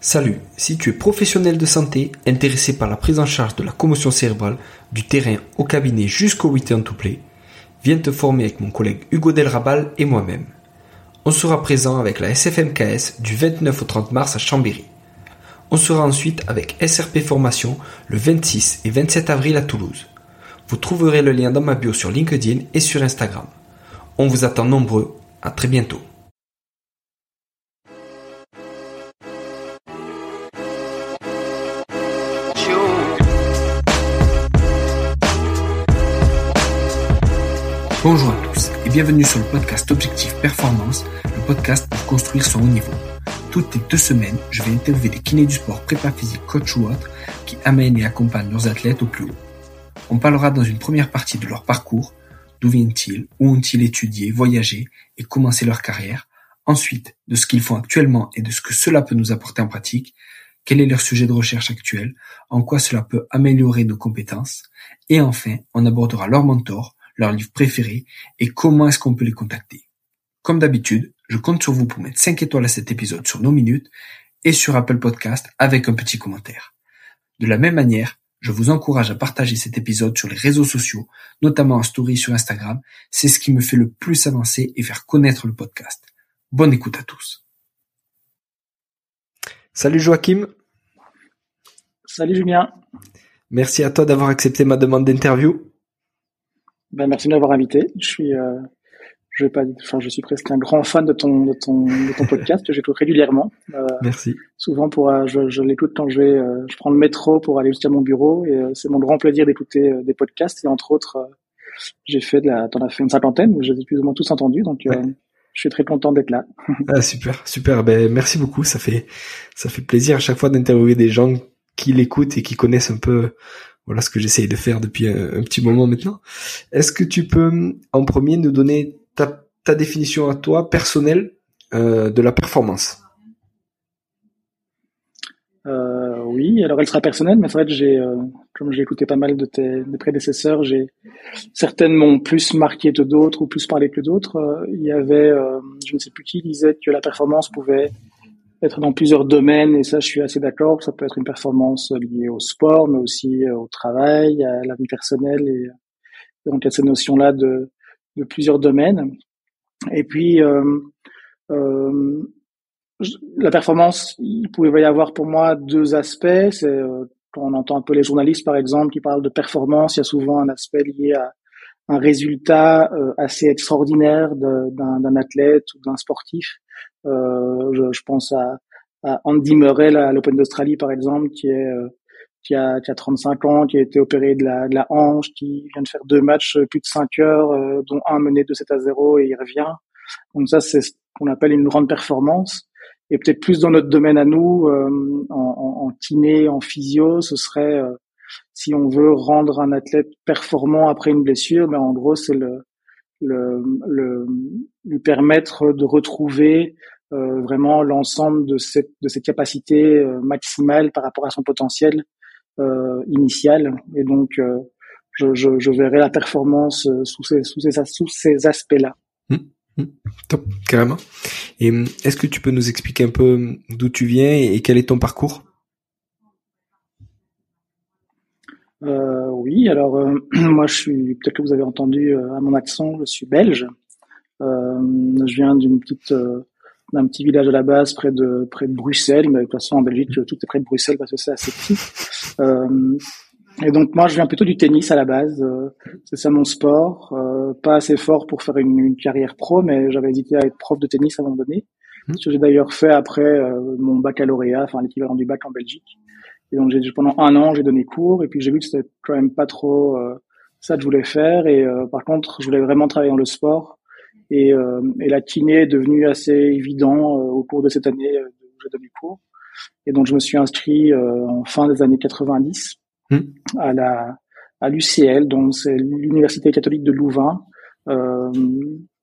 Salut, si tu es professionnel de santé, intéressé par la prise en charge de la commotion cérébrale, du terrain au cabinet jusqu'au return to play, viens te former avec mon collègue Hugo Delrabal et moi-même. On sera présent avec la SFMKS du 29 au 30 mars à Chambéry. On sera ensuite avec SRP Formation le 26 et 27 avril à Toulouse. Vous trouverez le lien dans ma bio sur LinkedIn et sur Instagram. On vous attend nombreux. À très bientôt. Bonjour à tous et bienvenue sur le podcast Objectif Performance, le podcast pour construire son haut niveau. Toutes les deux semaines, je vais interviewer des kinés du sport, prépa physique, coach ou autres qui amènent et accompagnent leurs athlètes au plus haut. On parlera dans une première partie de leur parcours, d'où viennent-ils, où ont-ils étudié, voyagé et commencé leur carrière, ensuite de ce qu'ils font actuellement et de ce que cela peut nous apporter en pratique, quel est leur sujet de recherche actuel, en quoi cela peut améliorer nos compétences, et enfin, on abordera leur mentor, leur livre préféré et comment est-ce qu'on peut les contacter. Comme d'habitude, je compte sur vous pour mettre 5 étoiles à cet épisode sur nos minutes et sur Apple Podcast avec un petit commentaire. De la même manière, je vous encourage à partager cet épisode sur les réseaux sociaux, notamment en story sur Instagram. C'est ce qui me fait le plus avancer et faire connaître le podcast. Bonne écoute à tous. Salut Joachim. Salut Julien. Merci à toi d'avoir accepté ma demande d'interview. Ben, merci de m'avoir invité. Je suis, euh, je vais pas, enfin, je suis presque un grand fan de ton, de ton, de ton podcast. J'écoute régulièrement. Euh, merci. Souvent pour, euh, je, je l'écoute quand je vais, euh, je prends le métro pour aller jusqu'à mon bureau et euh, c'est mon grand plaisir d'écouter des podcasts. Et entre autres, j'ai fait de la, t'en as fait une cinquantaine, mais j'ai plus ou moins tous entendus, donc. Je suis très content d'être là. ah, super, super. Ben, merci beaucoup. Ça fait, ça fait plaisir à chaque fois d'interviewer des gens qui l'écoutent et qui connaissent un peu voilà ce que j'essaye de faire depuis un, petit moment maintenant. Est-ce que tu peux en premier nous donner ta, définition à toi personnelle euh, de la performance? Euh, Oui, alors elle sera personnelle, mais vrai que j'ai, euh, comme j'ai écouté pas mal de tes prédécesseurs, j'ai certainement plus marqué que d'autres ou plus parlé que d'autres. Euh, il y avait, euh, je ne sais plus qui disait que la performance pouvait être dans plusieurs domaines et ça je suis assez d'accord. Ça peut être une performance liée au sport mais aussi euh, au travail à la vie personnelle et donc il cette notion là de, de plusieurs domaines. Et puis euh, euh, la performance il pouvait y avoir pour moi deux aspects. C'est euh, quand on entend un peu les journalistes par exemple qui parlent de performance il y a souvent un aspect lié à un résultat euh, assez extraordinaire d'un athlète ou d'un sportif. euh, je, je, pense à, à Andy Murray à l'Open d'Australie par exemple, qui est euh, qui a, qui a 35 ans, qui a été opéré de la, de la hanche, qui vient de faire deux matchs euh, plus de 5 heures, dont un mené de 7 à 0 et il revient. Donc ça, c'est ce qu'on appelle une grande performance. Et peut-être plus dans notre domaine à nous, euh, en, en, kiné, en physio, ce serait euh, si on veut rendre un athlète performant après une blessure, ben en gros, c'est le, le, le, lui permettre de retrouver euh, vraiment l'ensemble de cette de cette capacité euh, maximale par rapport à son potentiel euh, initial. Et donc euh, je, je, je, verrai la performance euh, sous ces sous ces sous ces aspects là mmh, mmh, top carrément. Et est-ce que tu peux nous expliquer un peu d'où tu viens et quel est ton parcours? Euh, oui, alors euh, moi je suis, peut-être que vous avez entendu euh, à mon accent, je suis belge. Euh, je viens d'une petite, d'un petit village à la base près de près de Bruxelles, mais de toute façon en Belgique tout est près de Bruxelles parce que c'est assez petit. et donc moi je viens plutôt du tennis à la base, c'est ça mon sport. pas assez fort pour faire une, une carrière pro, mais j'avais hésité à être prof de tennis à un moment donné. Mmh. Ce que j'ai d'ailleurs fait après mon baccalauréat, enfin l'équivalent du bac en Belgique. Et donc j'ai pendant un an j'ai donné cours et puis j'ai vu que c'était quand même pas trop euh, ça que je voulais faire et euh, par contre je voulais vraiment travailler dans le sport et, euh, et la kiné est devenue assez évident au cours de cette année où j'ai donné cours et donc je me suis inscrit en fin des années 90 mmh. à la à l'UCL donc c'est l'université catholique de Louvain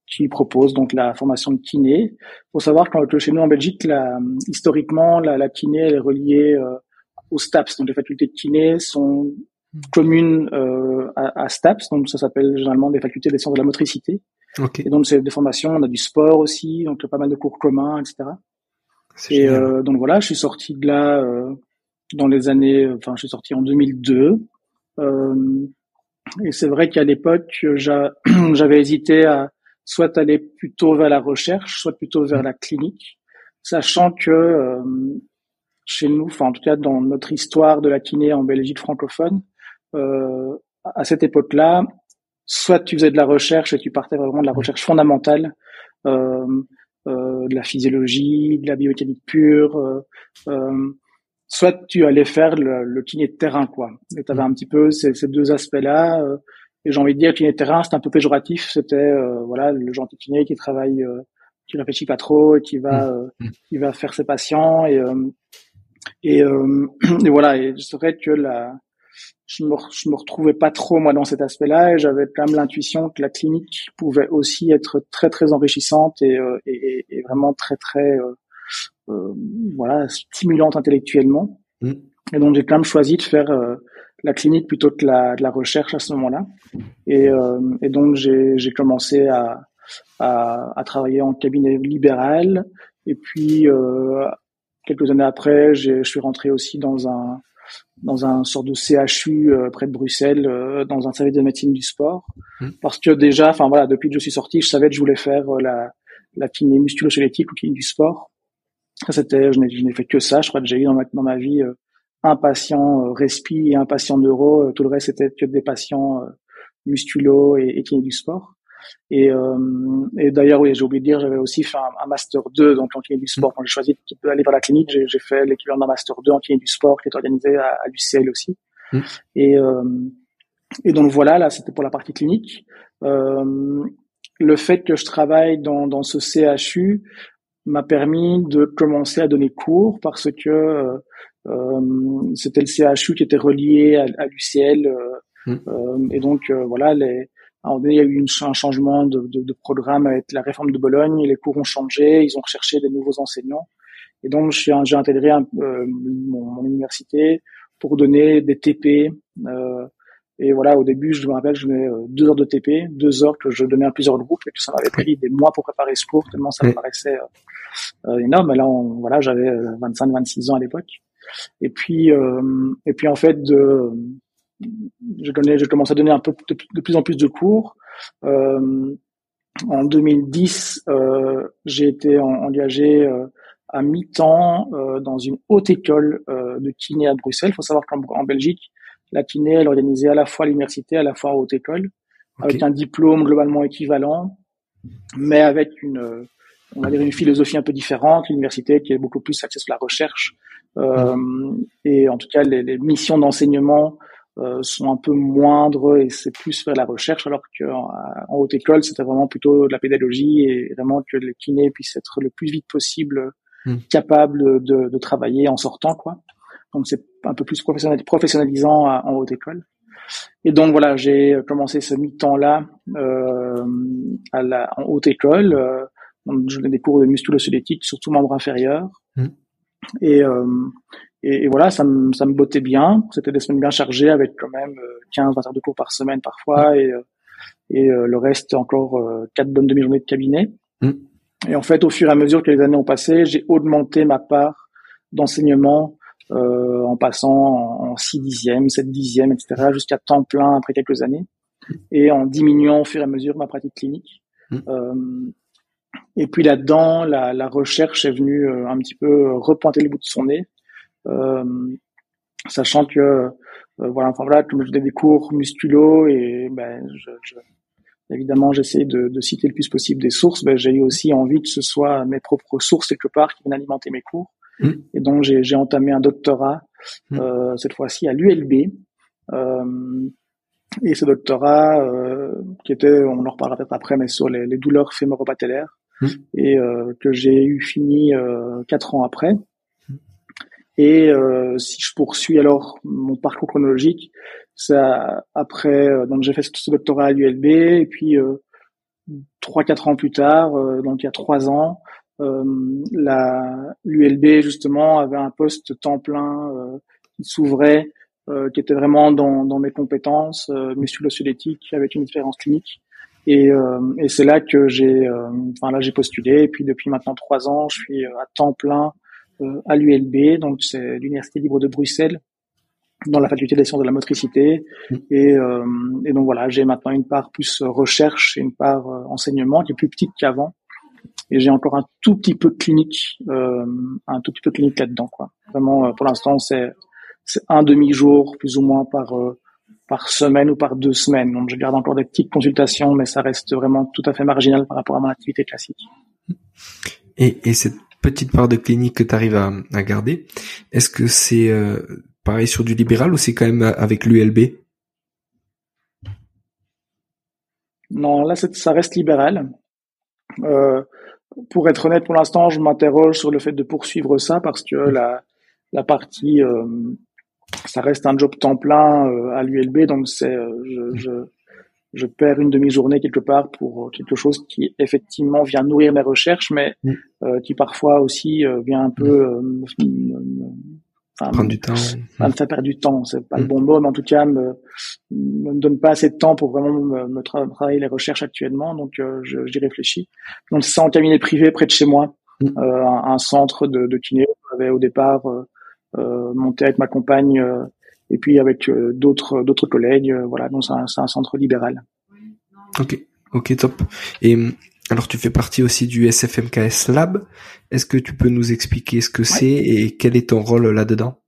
qui propose donc la formation de kiné. Il faut savoir que chez nous en Belgique, la, historiquement, la, la kiné elle est reliée aux STAPS. Donc les facultés de kiné sont communes euh, à, à, STAPS, donc ça s'appelle généralement des facultés des sciences de la motricité. Okay. Et donc c'est des formations, on a du sport aussi, donc pas mal de cours communs, etc. Et donc voilà, je suis sorti de là dans les années, enfin, je suis sorti en 2002. et c'est vrai qu'à l'époque, j'avais hésité à soit aller plutôt vers la recherche, soit plutôt vers la clinique, sachant que chez nous, enfin en tout cas dans notre histoire de la kiné en Belgique francophone, euh, à cette époque-là, soit tu faisais de la recherche et tu partais vraiment de la recherche fondamentale, euh, euh, de la physiologie, de la biomécanique pure, euh, euh, soit tu allais faire le, le, kiné de terrain, quoi. Et tu avais un petit peu ces, ces deux aspects-là. Euh, et j'ai envie de dire, kiné de terrain, c'était un peu péjoratif. C'était voilà le gentil kiné qui travaille, qui réfléchit pas trop, et qui va. Mmh. qui va faire ses patients et et, euh, et voilà, et c'est vrai que la, je me, je me retrouvais pas trop moi dans cet aspect-là et j'avais quand même l'intuition que la clinique pouvait aussi être très très enrichissante et, euh, et, et vraiment très très euh, euh, voilà stimulante intellectuellement. Mmh. Et donc j'ai quand même choisi de faire euh, la clinique plutôt que la, de la recherche à ce moment-là. Et, euh, et donc j'ai commencé à, à, à, travailler en cabinet libéral et puis quelques années après, je suis rentré aussi dans un dans un sort de CHU euh, près de Bruxelles, euh, dans un service de médecine du sport, mmh. parce que déjà, enfin voilà, depuis que je suis sorti, je savais que je voulais faire euh, la la kiné musculo-squelettique ou kiné du sport. Ça c'était, je n'ai fait que ça. Je crois que j'ai eu dans ma dans ma vie un patient respi et un patient neuro. Tout le reste c'était que des patients musculo et, et kiné du sport. Et, euh, et d'ailleurs, oui, j'ai oublié de dire, j'avais aussi fait un, master 2 donc en kiné du sport. Quand j'ai choisi d'aller vers la clinique, j'ai fait l'équivalent d'un master 2 en kiné du sport qui est organisé à, à l'UCL aussi. Mmh. Et, euh, et donc voilà, là, c'était pour la partie clinique. Euh, le fait que je travaille dans, dans ce CHU m'a permis de commencer à donner cours parce que euh, euh c'était le CHU qui était relié à, à l'UCL. Euh, mmh. et donc voilà, les, il y a eu un changement de, de, de, programme avec la réforme de Bologne. Les cours ont changé. Ils ont recherché des nouveaux enseignants. Et donc, j'ai intégré un, euh, mon, mon, université pour donner des TP. Euh, et voilà, au début, je me rappelle, je donnais euh, deux heures de TP, deux heures que je donnais à plusieurs groupes, et que ça m'avait pris des mois pour préparer ce cours, tellement ça me paraissait euh, euh, énorme. Et là, on, voilà, j'avais 25, 26 ans à l'époque. Et puis, et puis en fait, de j'ai donné, j'ai commencé à donner un peu de, plus en plus de cours. Euh, en 2010, euh, j'ai été engagé euh, à mi-temps euh, dans une haute école euh, de kiné à Bruxelles. Il faut savoir qu'en Belgique, la kiné, elle est organisée à la fois l'université, à la fois haute école, avec un diplôme globalement équivalent, mais avec une, on va dire une philosophie un peu différente. L'université qui est beaucoup plus axée sur la recherche euh, et en tout cas les, les missions d'enseignement sont un peu moindres et c'est plus vers la recherche, alors qu'en en haute école, c'était vraiment plutôt de la pédagogie et vraiment que les kinés puissent être le plus vite possible hmm. capables de, de, travailler en sortant, quoi. Donc c'est un peu plus professionnalisant en haute école. Et donc voilà, j'ai commencé ce mi-temps-là euh, à la, en haute école. Euh, je donnais des cours de musculo-squelettique, surtout membre inférieur. Hmm. Et, euh, et, et, voilà, ça me, ça me bottait bien. C'était des semaines bien chargées avec quand même 15, euh, 20 heures de cours par semaine parfois et, euh, et euh, le reste encore quatre bonnes demi-journées de cabinet. Mm. Et en fait, au fur et à mesure que les années ont passé, j'ai augmenté ma part d'enseignement euh, en passant en 6 dixièmes, 7 dixièmes, etc., jusqu'à temps plein après quelques années, et en diminuant au fur et à mesure ma pratique clinique. Mm. Euh, et puis là-dedans, la, la, recherche est venue un petit peu repointer le bout de son nez. Euh, sachant que euh, voilà, enfin voilà, comme je donne des cours musculo et ben, je, je évidemment j'essaie de, de, citer le plus possible des sources, ben, j'ai eu aussi envie que ce soit mes propres sources quelque part qui viennent alimenter mes cours. Mmh. Et donc j'ai entamé un doctorat mmh. euh, cette fois-ci à l'ULB. Euh, et ce doctorat euh, qui était, on en reparlera peut-être après, mais sur les, les douleurs fémoro-patellaires mmh. et euh, que j'ai eu fini quatre ans après. Et euh, si je poursuis alors mon parcours chronologique, ça après euh, donc j'ai fait ce doctorat à l'ULB et puis euh, trois quatre ans plus tard, donc il y a trois ans, la l'ULB justement avait un poste temps plein qui s'ouvrait, qui était vraiment dans, dans mes compétences musculo-squelettiques avec une expérience clinique. Et, et c'est là que j'ai, enfin là j'ai postulé et puis depuis maintenant trois ans, je suis à temps plein à l'ULB, donc c'est l'Université libre de Bruxelles, dans la faculté des sciences de la motricité. Et, et donc voilà, j'ai maintenant une part plus recherche et une part enseignement qui est plus petite qu'avant et j'ai encore un tout petit peu de clinique, euh, un tout petit peu de clinique là-dedans. Quoi. Vraiment, euh, pour l'instant, c'est c'est un demi-jour plus ou moins par euh, par semaine ou par deux semaines. Donc, je garde encore des petites consultations, mais ça reste vraiment tout à fait marginal par rapport à mon activité classique. Et, et cette petite part de clinique que tu arrives à, à, garder, est-ce que c'est euh, pareil sur du libéral ou c'est quand même avec l'ULB Non, là, ça reste libéral. Euh, pour être honnête, pour l'instant, je m'interroge sur le fait de poursuivre ça parce que la, la partie, euh, ça reste un job temps plein euh, à l'ULB, donc c'est, euh, je, je, je, perds une demi-journée quelque part pour quelque chose qui effectivement vient nourrir mes recherches, mais mm. qui parfois aussi vient un peu Enfin, prendre du temps. Me fait perdre du temps, c'est pas le mm. bon mot, mais en tout cas, me, me donne pas assez de temps pour vraiment me, travailler les recherches actuellement, donc euh, j'y réfléchis. Donc c'est ça en cabinet privé près de chez moi, mm. euh, un, centre de, de kiné. J'avais au départ euh, euh, monté avec ma compagne euh, et puis avec d'autres d'autres collègues. voilà, donc c'est un, un centre libéral. Ok, ok, top. Et alors tu fais partie aussi du SFMKS Lab. Est-ce que tu peux nous expliquer ce que c'est et quel est ton rôle là-dedans?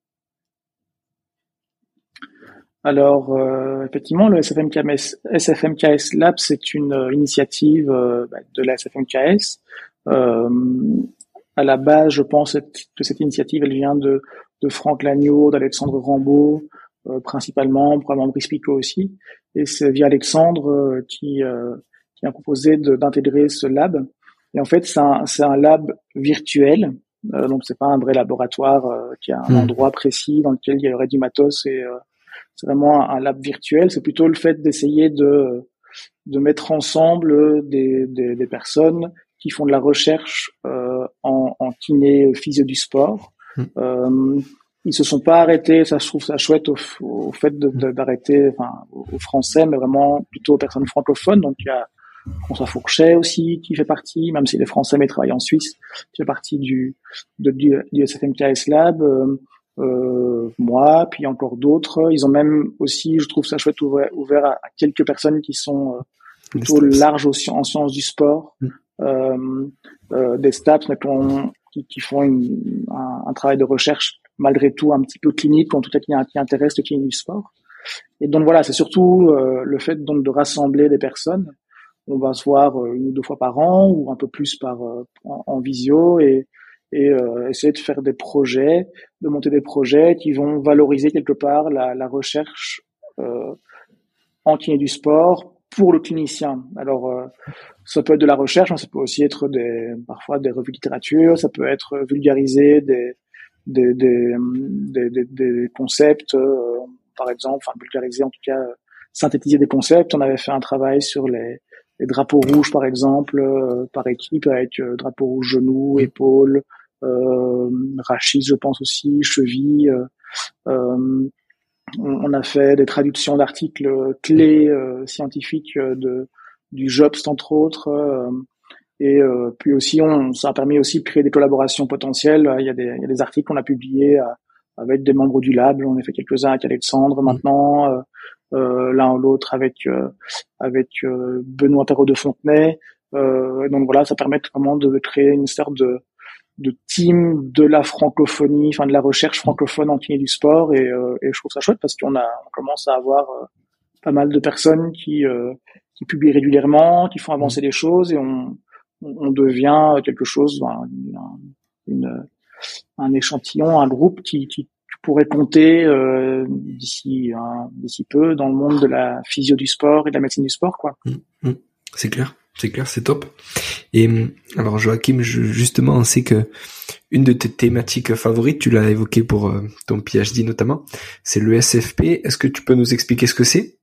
Alors euh, effectivement, le SFMKS, SFMKS Lab, c'est une euh, initiative euh, bah, de la SFMKS. à la base, je pense que cette initiative, elle vient de, de Franck Lagneau, d'Alexandre Rambaud, principalement, probablement Brice Picot aussi. Et c'est via Alexandre qui qui a proposé d'intégrer ce lab. Et en fait, c'est un, un, lab virtuel, euh, donc c'est pas un vrai laboratoire euh, qui a un hmm. endroit précis dans lequel il y aurait du matos. Et euh, c'est vraiment un, lab virtuel. C'est plutôt le fait d'essayer de de mettre ensemble des, des, des, personnes qui font de la recherche euh, en, en kiné physio du sport. Euh, ils se sont pas arrêtés, ça je trouve ça chouette au, au fait d'arrêter, enfin aux Français, mais vraiment plutôt aux personnes francophones. Donc il y a François Fourchet aussi qui fait partie, même s'il est français mais travaille en Suisse, qui fait partie du, de, du, du SFMKS Lab. Euh, euh, moi, puis encore d'autres. Ils ont même aussi, je trouve ça chouette, ouvert, ouvert à, quelques personnes qui sont euh, plutôt larges aussi en sciences du sport, mm. euh, euh, des stats, mais qui, qui font une, un, un, travail de recherche malgré tout un petit peu clinique, en tout cas qui, qui intéresse le clinique du sport. Et donc voilà, c'est surtout euh, le fait donc de rassembler des personnes on va se voir euh, une ou deux fois par an ou un peu plus par euh, en, visio et, et euh, essayer de faire des projets, de monter des projets qui vont valoriser quelque part la, la recherche euh, en kiné du sport pour le clinicien. Alors, ça peut être de la recherche, mais ça peut aussi être des, parfois des revues de littérature, ça peut être vulgariser des, des, des, des, des concepts, par exemple, enfin vulgariser en tout cas, synthétiser des concepts. On avait fait un travail sur les, les drapeaux rouges par exemple euh, par équipe avec euh, drapeau rouge genou, épaule, euh, rachis je pense aussi, cheville. Euh, on, a fait des traductions d'articles clés scientifiques de du JOBST entre autres. et puis aussi, on, ça a permis aussi de créer des collaborations potentielles. Il y a des, il y a des articles qu'on a publiés avec des membres du lab. On a fait quelques-uns avec Alexandre maintenant euh, l'un ou l'autre avec euh, avec euh, Benoît Perrault de Fontenay. donc voilà, ça permet vraiment de créer une sorte de de team de la francophonie, enfin de la recherche francophone en kiné du sport et, et je trouve ça chouette parce qu'on a on commence à avoir pas mal de personnes qui qui publient régulièrement, qui font avancer les choses et on on devient quelque chose, une, un échantillon, un groupe qui, qui, pourrait compter euh, d'ici hein, d'ici peu dans le monde de la physio du sport et de la médecine du sport quoi. Mmh, mmh. C'est clair, c'est clair, c'est top. Et mmh, alors Joachim, justement, on sait que une de tes thématiques favorites, tu l'as évoqué pour euh, ton PhD notamment, c'est le SFP. Est-ce que tu peux nous expliquer ce que c'est?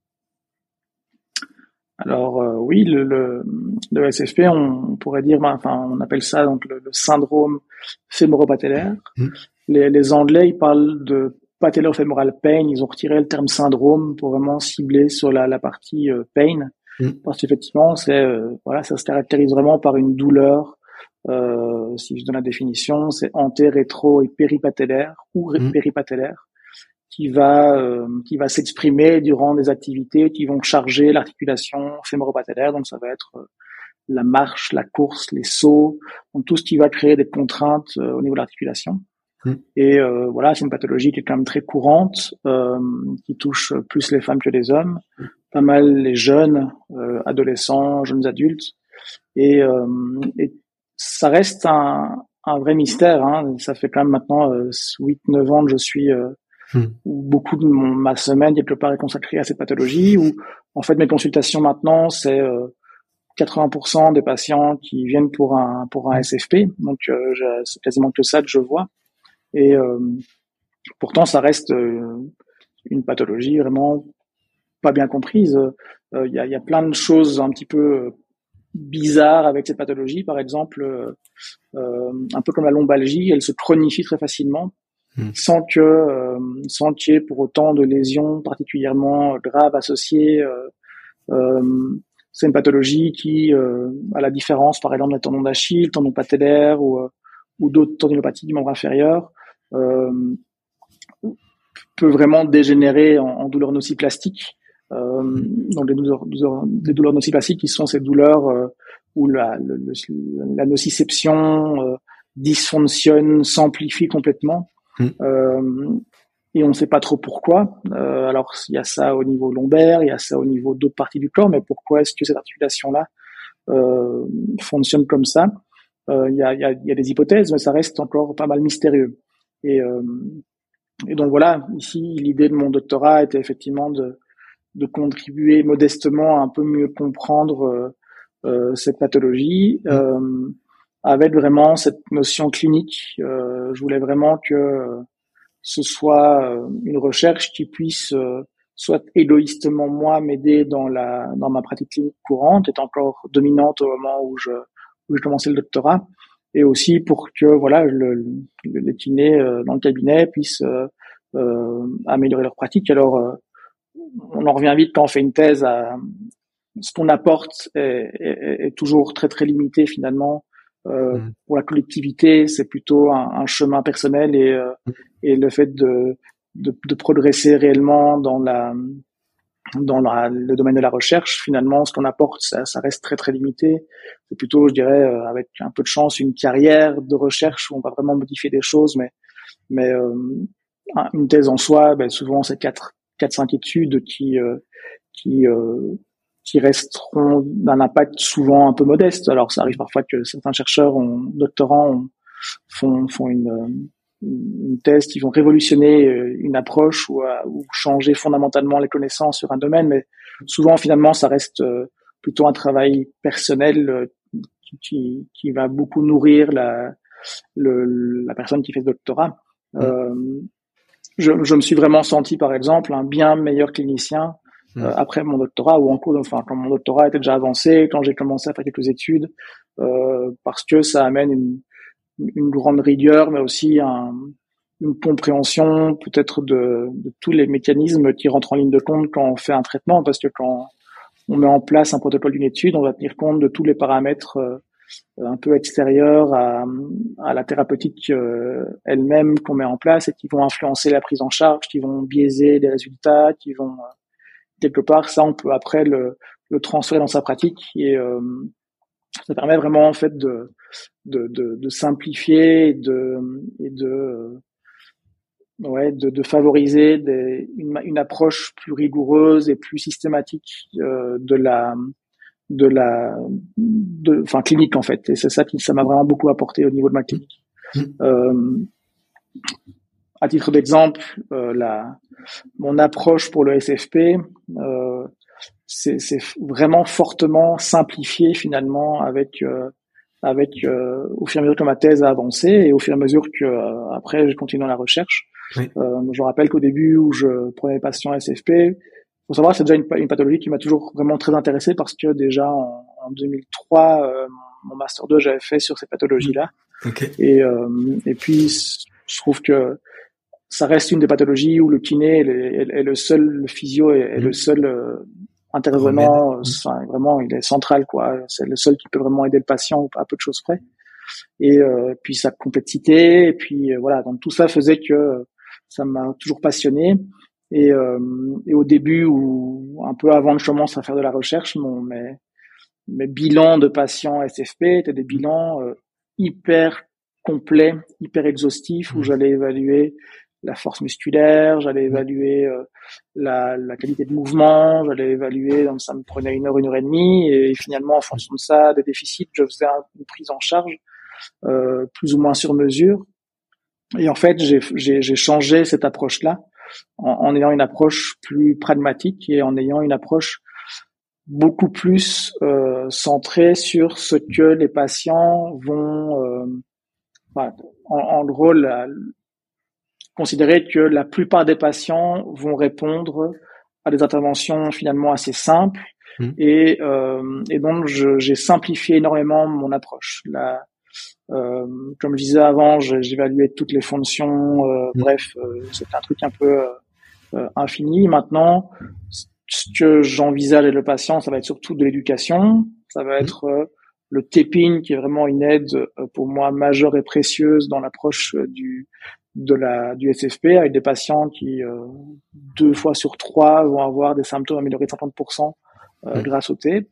Alors euh, oui, le, le, le, SFP, on, pourrait dire, ben, enfin, on appelle ça donc le, syndrome fémoro-patellaire les, les Anglais, ils parlent de patellofemoral pain. Ils ont retiré le terme syndrome pour vraiment cibler sur la, la partie euh, pain. Mm. Parce qu'effectivement, c'est euh, voilà, ça se caractérise vraiment par une douleur Euh, si je donne la définition, c'est anté, rétro et péripatellaire ou mmh. péripatellaire qui va euh, qui va s'exprimer durant des activités qui vont charger l'articulation fémoro-patellaire. Donc ça va être euh, la marche, la course, les sauts, donc tout ce qui va créer des contraintes euh, au niveau de l'articulation. Mmh. Et voilà, c'est une pathologie qui est quand même très courante, qui touche plus les femmes que les hommes, pas mal les jeunes, adolescents, jeunes adultes, et, et ça reste un, un vrai mystère. Hein. Ça fait quand même maintenant 8-9 ans que je suis Hmm. où beaucoup de mon, ma semaine quelque part est consacrée à cette pathologie, où en fait mes consultations maintenant c'est 80% euh, des patients qui viennent pour un pour un SFP, donc euh, c'est quasiment que ça que je vois, et euh, pourtant ça reste une pathologie vraiment pas bien comprise. Il y, a, y a plein de choses un petit peu bizarres avec cette pathologie, par exemple, un peu comme la lombalgie, elle se chronifie très facilement Hmm. sans que euh, sans qu'il y ait pour autant de lésions particulièrement graves associées. Euh, euh, c'est une pathologie qui, à la différence par exemple des tendons d'Achille, tendons patellaires ou, ou d'autres tendinopathies du membre inférieur, peut vraiment dégénérer en, en douleurs nociplastiques. Euh, donc des douleurs, des douleurs nociplastiques qui sont ces douleurs où la, la nociception dysfonctionne, s'amplifie complètement Mm. Euh, et on ne sait pas trop pourquoi. Euh, alors il y a ça au niveau lombaire, il y a ça au niveau d'autres parties du corps, mais pourquoi est-ce que cette articulation-là euh, fonctionne comme ça? Euh, Il y, a, y, a, y, a, des hypothèses, mais ça reste encore pas mal mystérieux. Et, euh, et donc voilà, ici l'idée de mon doctorat était effectivement de, de contribuer modestement à un peu mieux comprendre euh, cette pathologie. Mm avec vraiment cette notion clinique. Euh, je voulais vraiment que ce soit euh, une recherche qui puisse euh, soit égoïstement moi m'aider dans la dans ma pratique clinique courante, est encore dominante au moment où je où j'ai commencé le doctorat, et aussi pour que voilà le, le, les kinés dans le cabinet puissent euh, améliorer leur pratique. Alors on en revient vite quand on fait une thèse à ce qu'on apporte est, est, est, toujours très très limité finalement euh, mm. Pour la collectivité, c'est plutôt un, un, chemin personnel et, euh, mm. et le fait de, de, de, progresser réellement dans la dans la, le domaine de la recherche, finalement, ce qu'on apporte, ça, ça, reste très très limité. C'est plutôt, je dirais, euh, avec un peu de chance, une carrière de recherche où on va vraiment modifier des choses, mais mais euh, une thèse en soi, ben, souvent c'est quatre quatre cinq études qui qui qui resteront d'un impact souvent un peu modeste. Alors ça arrive parfois que certains chercheurs, ont, doctorants, font, font une, une thèse qui vont révolutionner euh, une approche ou, euh, ou, changer fondamentalement les connaissances sur un domaine, mais souvent finalement ça reste euh, plutôt un travail personnel qui, qui va beaucoup nourrir la, le, la personne qui fait ce doctorat. Mmh. Euh, je, je, me suis vraiment senti, par exemple, un bien meilleur clinicien euh, hmm. après mon doctorat ou en cours, enfin quand mon doctorat était déjà avancé, quand j'ai commencé à faire quelques études, euh, parce que ça amène une, une grande rigueur, mais aussi un, une compréhension peut-être de, de, tous les mécanismes qui rentrent en ligne de compte quand on fait un traitement, parce que quand on met en place un protocole d'une étude, on va tenir compte de tous les paramètres euh, un peu extérieurs à, à la thérapeutique euh, elle-même qu'on met en place et qui vont influencer la prise en charge, qui vont biaiser les résultats, qui vont quelque part, ça, on peut après le, le transférer dans sa pratique. Et euh, ça permet vraiment en fait de de, de, de simplifier et de et de euh, ouais de, de favoriser des, une, une, approche plus rigoureuse et plus systématique euh, de la de la de enfin clinique en fait et c'est ça qui ça m'a vraiment beaucoup apporté au niveau de ma clinique mmh. euh, à titre d'exemple, euh, la, mon approche pour le SFP, euh, c'est vraiment fortement simplifié finalement avec euh, avec euh, au fur et à mesure que ma thèse a avancé et au fur et à mesure que euh, après je continue dans la recherche. Oui. je rappelle qu'au début où je prenais les patients SFP, faut savoir c'est déjà une, une, pathologie qui m'a toujours vraiment très intéressé parce que déjà en, en 2003 mon master 2 j'avais fait sur ces pathologies là. Okay. Et et puis je trouve que ça reste une des pathologies où le kiné est, le seul, le physio est, le mmh. seul euh, intervenant. Mmh. vraiment, il est central, quoi. C'est le seul qui peut vraiment aider le patient à peu de choses près. et puis sa complexité, et puis voilà. Donc tout ça faisait que ça m'a toujours passionné. Et, et, au début ou un peu avant que je commence à faire de la recherche, mon, mes, mes bilans de patients SFP étaient des bilans hyper complets, hyper exhaustifs, où mmh. j'allais évaluer la force musculaire, j'allais mmh. évaluer euh, la, la, qualité de mouvement, j'allais évaluer, donc ça me prenait une heure, une heure et demie, et finalement en fonction de ça, des déficits, je faisais une prise en charge euh, plus ou moins sur mesure. Et en fait, j'ai changé cette approche-là en, en, ayant une approche plus pragmatique et en ayant une approche beaucoup plus euh, centrée sur ce que les patients vont, euh, en, en gros, la, considérer que la plupart des patients vont répondre à des interventions finalement assez simples mmh. et, euh, et donc j'ai simplifié énormément mon approche. La, euh, comme je disais avant, j'évaluais toutes les fonctions, euh, mmh. bref, euh, c'est un truc un peu euh, infini. Maintenant, ce que j'envisage avec le patient, ça va être surtout de l'éducation, ça va mmh. être le taping qui est vraiment une aide pour moi majeure et précieuse dans l'approche du de la du SFP avec des patients qui euh, deux fois sur trois vont avoir des symptômes améliorés de 50% euh, grâce au TEP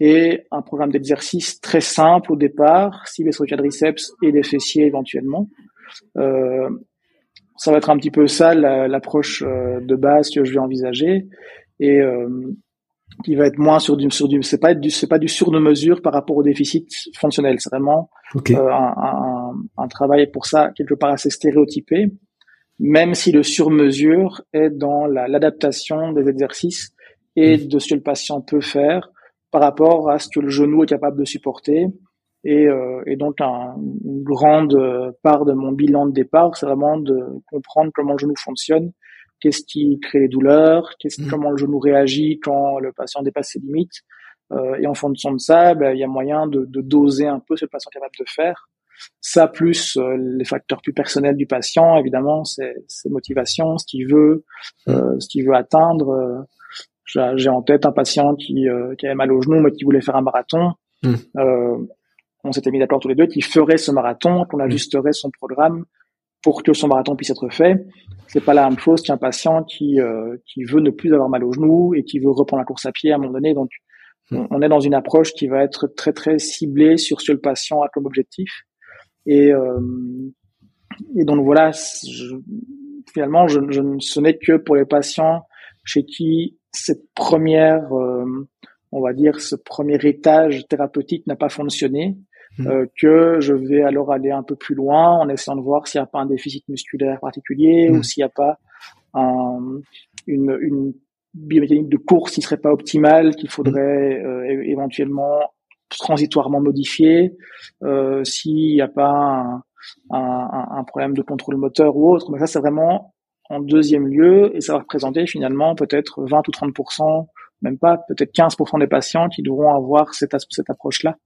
et un programme d'exercice très simple au départ, ciblé sur le quadriceps et les fessiers éventuellement. Euh, ça va être un petit peu ça l'approche euh, de base que je vais envisager. Et qui va être moins sur du sur du c'est pas du c'est pas du sur de mesure par rapport au déficit fonctionnel. C'est vraiment euh, un, un, un, travail pour ça quelque part assez stéréotypé même si le sur mesure est dans l'adaptation des exercices et mm. de ce que le patient peut faire par rapport à ce que le genou est capable de supporter. Et, euh, et donc un, une grande part de mon bilan de départ c'est vraiment de comprendre comment le genou fonctionne qu'est-ce qui crée les douleurs, qu'est-ce, mmh. comment le genou réagit quand le patient dépasse ses limites. Euh, et en fonction de ça, ben, il y a moyen de, de, doser un peu ce que le patient est capable de faire. Ça plus euh, les facteurs plus personnels du patient, évidemment, c'est ses motivations, ce qu'il veut, mmh. euh, ce qu'il veut atteindre. Euh, j'ai en tête un patient qui, euh, qui avait mal au genou mais qui voulait faire un marathon. Mmh. on s'était mis d'accord tous les deux qu'il ferait ce marathon, qu'on ajusterait son programme pour que son marathon puisse être fait. C'est pas la même chose qu'un patient qui euh, qui veut ne plus avoir mal au genou et qui veut reprendre la course à pied à un moment donné. Donc, hmm. on, est dans une approche qui va être très très ciblée sur ce que le patient a comme objectif. Et euh, et donc voilà, je, finalement, je, je, ce n'est que pour les patients chez qui cette première, euh, on va dire, ce premier étage thérapeutique n'a pas fonctionné. Euh, que je vais alors aller un peu plus loin en essayant de voir s'il n'y a pas un déficit musculaire particulier ou mmh. s'il n'y a pas un, une, une biomécanique de course qui serait pas optimale, qu'il faudrait mmh. euh, éventuellement transitoirement modifier, euh, s'il n'y a pas un, un, un, problème de contrôle moteur ou autre. Mais ça, c'est vraiment en deuxième lieu et ça va représenter finalement peut-être 20 ou 30 même pas, peut-être 15 des patients qui devront avoir cette, cette approche-là.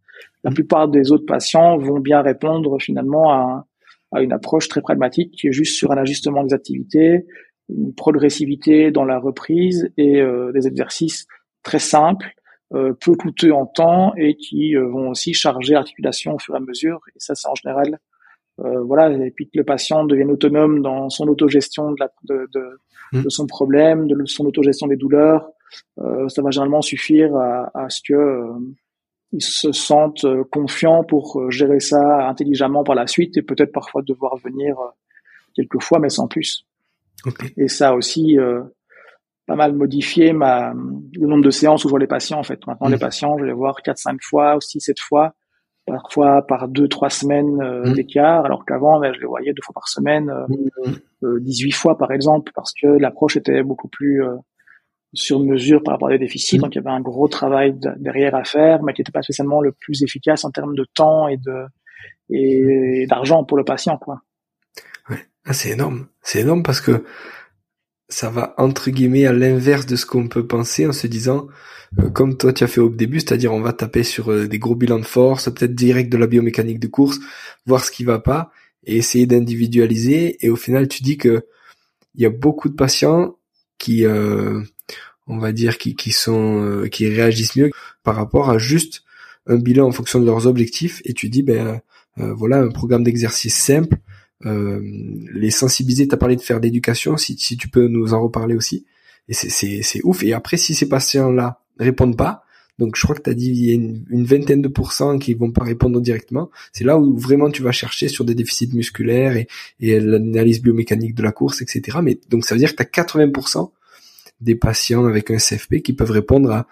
La plupart des autres patients vont bien répondre finalement à, à, une approche très pragmatique qui est juste sur un ajustement des activités, une progressivité dans la reprise et euh, des exercices très simples, euh, peu coûteux en temps et qui euh, vont aussi charger l'articulation au fur et à mesure. Et ça, c'est en général, euh, voilà, et puis que le patient devienne autonome dans son autogestion de, la, de, de, mmh. de son problème, de son autogestion des douleurs. ça va généralement suffire à, à ce que ils se sentent euh, confiants pour euh, gérer ça intelligemment par la suite et peut-être parfois devoir venir euh, quelques fois, mais sans plus. Et ça a aussi pas mal modifié ma, le nombre de séances où je vois les patients en fait. Maintenant, les mmh. patients, je les voir 4-5 fois, aussi 7 fois, parfois par 2-3 semaines mmh. d'écart, alors qu'avant, ben, je les voyais deux fois par semaine, mmh. 18 fois par exemple, parce que l'approche était beaucoup plus sur mesure par rapport à des déficits. Mm. Donc il y avait un gros travail derrière à faire, mais qui n'était pas spécialement le plus efficace en termes de temps et de et d'argent pour le patient, quoi. Ouais, ah, c'est énorme. C'est énorme parce que ça va entre guillemets à l'inverse de ce qu'on peut penser en se disant, euh, comme toi tu as fait au début, c'est-à-dire on va taper sur euh, des gros bilans de force, peut-être direct de la biomécanique de course, voir ce qui va pas et essayer d'individualiser. Et au final, tu dis que il y a beaucoup de patients qui euh, on va dire, qui, qui sont, euh, qui réagissent mieux par rapport à juste un bilan en fonction de leurs objectifs. Et tu dis, ben, voilà un programme d'exercice simple, les sensibiliser. T'as parlé de faire l'éducation, si, si tu peux nous en reparler aussi. Et c'est ouf. Et après, si ces patients-là répondent pas, donc je crois que tu as dit il y a une, vingtaine de pourcents qui vont pas répondre directement. C'est là où vraiment tu vas chercher sur des déficits musculaires et, et l'analyse biomécanique de la course, etc. Mais donc ça veut dire que tu as 80% des patients avec un CFP qui peuvent répondre à,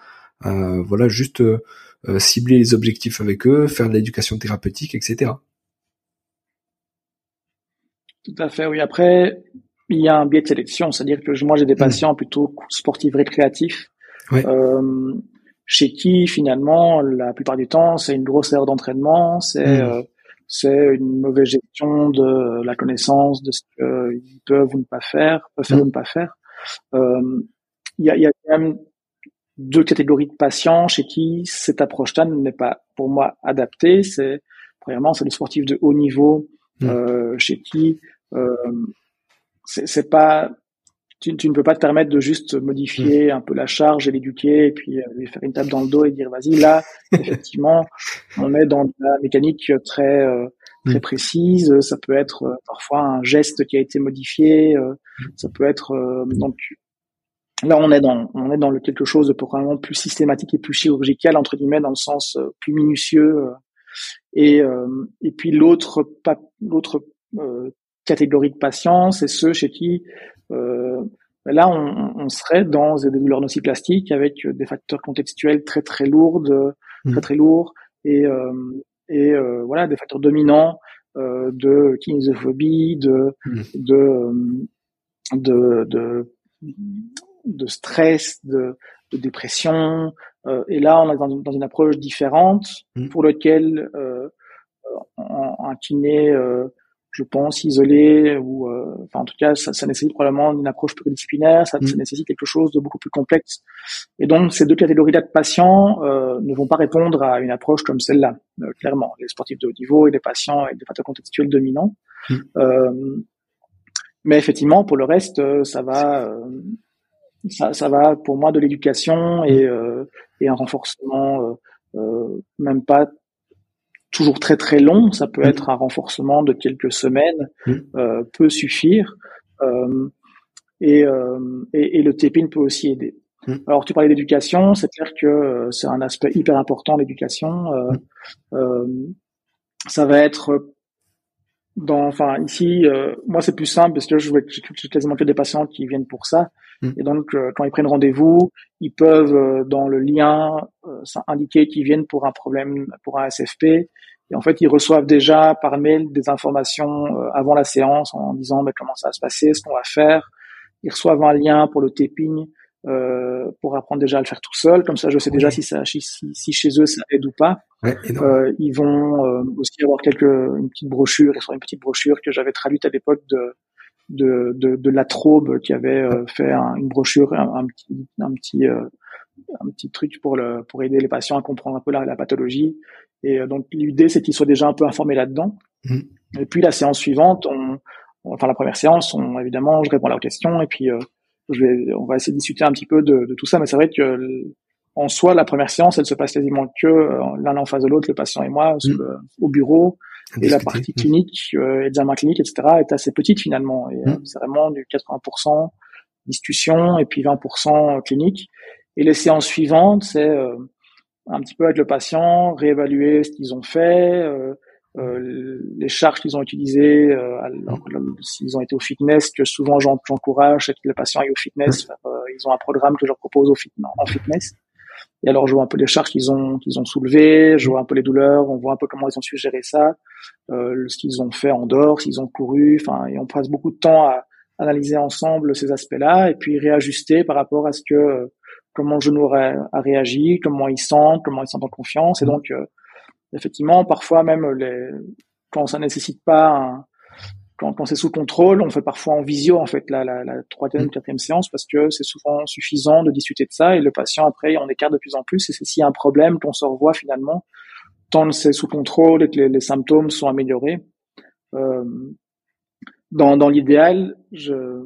voilà juste euh, cibler les objectifs avec eux, faire de l'éducation thérapeutique, etc. Tout à fait, oui. Après, il y a un biais de sélection, c'est-à-dire que moi j'ai des hmm. patients plutôt sportifs récréatifs. Euh, chez qui finalement la plupart du temps c'est une grosse erreur d'entraînement, c'est hmm. euh, c'est une mauvaise gestion de la connaissance de ce qu'ils peuvent ou ne pas faire, peuvent faire ou hmm. ne pas faire. Euh, il y, a, y a quand même deux catégories de patients chez qui cette approche-là n'est pas pour moi adaptée. C'est premièrement c'est les sportifs de haut niveau hmm. euh, chez qui euh, c'est pas tu, tu, ne peux pas te permettre de juste modifier mm. un peu la charge et l'éduquer et puis euh, lui faire une tape dans le dos et dire vas-y là effectivement on est dans la mécanique très euh, très mm. précise ça peut être euh, parfois un geste qui a été modifié ça peut être donc là on est dans on est dans le quelque chose de probablement plus systématique et plus chirurgical entre guillemets dans le sens plus minutieux et et puis l'autre l'autre catégorie de patients c'est ceux chez qui euh, là, on, on, serait dans des douleurs nociplastiques avec des facteurs contextuels très très lourds, mmh. très très lourds, et, euh, et euh, voilà des facteurs dominants euh, de kinésiophobie, de, mmh. de, de, de, de stress, de, de dépression. Euh, et là, on est dans, dans une approche différente mmh. pour lequel euh, un kiné euh, je pense, isolé ou, euh, enfin, en tout cas, ça, ça, nécessite probablement une approche pluridisciplinaire, ça, ça, mm. nécessite quelque chose de beaucoup plus complexe. Et donc, ces deux catégories-là de patients euh, ne vont pas répondre à une approche comme celle-là, euh, clairement. Les sportifs de haut niveau et les patients avec des facteurs contextuels dominants. Mm. Euh, mais effectivement, pour le reste, ça va, ça, ça, va pour moi de l'éducation et, mm. et un renforcement, même pas toujours très très long. Ça peut mm. être un renforcement de quelques semaines, mm. euh, peut suffire. Euh, et, euh, et, et, le TPIN peut aussi aider. Alors tu parlais d'éducation, c'est clair que euh, c'est un aspect hyper important l'éducation. Euh, euh, ça va être dans, enfin ici, moi c'est plus simple parce que je vois quasiment que des patients qui viennent pour ça. Et donc quand ils prennent rendez-vous, ils peuvent dans le lien indiquer qu'ils viennent pour un problème, pour un SFP et en fait, ils reçoivent déjà par mail des informations euh, avant la séance en disant mais comment ça va se passer, ce qu'on va faire. Ils reçoivent un lien pour le taping euh, pour apprendre déjà à le faire tout seul. Comme ça, je sais déjà si, ça, si, si, chez eux ça aide ou pas. Ouais, euh, ils vont euh, aussi avoir quelques une petite brochure, une petite brochure que j'avais traduite à l'époque de de, de, de la Traube qui avait euh, fait une brochure, un, petit un petit un petit truc pour le pour aider les patients à comprendre un peu la, la pathologie et euh, donc l'idée, c'est qu'ils soient déjà un peu informés là-dedans. Mmh. Et puis la séance suivante, on, enfin la première séance, on, évidemment, je réponds à leurs questions et puis euh, je vais, on va essayer de discuter un petit peu de, de tout ça. Mais c'est vrai que en soi, la première séance, elle se passe quasiment que euh, l'un en face de l'autre, le patient et moi, mmh. au bureau. Et la partie mmh. clinique, euh, examen clinique, etc., est assez petite finalement. Et c'est vraiment du 80% discussion et puis 20% clinique. Et les séances suivantes, c'est un petit peu avec le patient, réévaluer ce qu'ils ont fait, euh, euh, les charges qu'ils ont utilisées, euh, s'ils ont été au fitness, que souvent j'encourage que les patients aillent au fitness. Euh, ils ont un programme que je leur propose au en fitness. Et alors je vois un peu les charges qu'ils ont qu'ils ont soulevées, je vois un peu les douleurs, on voit un peu comment ils ont su gérer ça, euh, ce qu'ils ont fait en dehors, s'ils ont couru, enfin et on passe beaucoup de temps à analyser ensemble ces aspects-là et puis réajuster par rapport à ce que comment le genou a réagi, comment il sent, comment il sent en confiance. Et mm. donc, euh, effectivement, parfois même les, quand ça nécessite pas, quand, quand c'est sous contrôle, on fait parfois en visio en fait la, la, la troisième, mm. quatrième séance parce que c'est souvent suffisant de discuter de ça et le patient après on écarte de plus en plus. Et c'est s'il y a un problème qu'on se revoit finalement, tant c'est sous contrôle et que les, les symptômes sont améliorés. Euh, dans, dans l'idéal,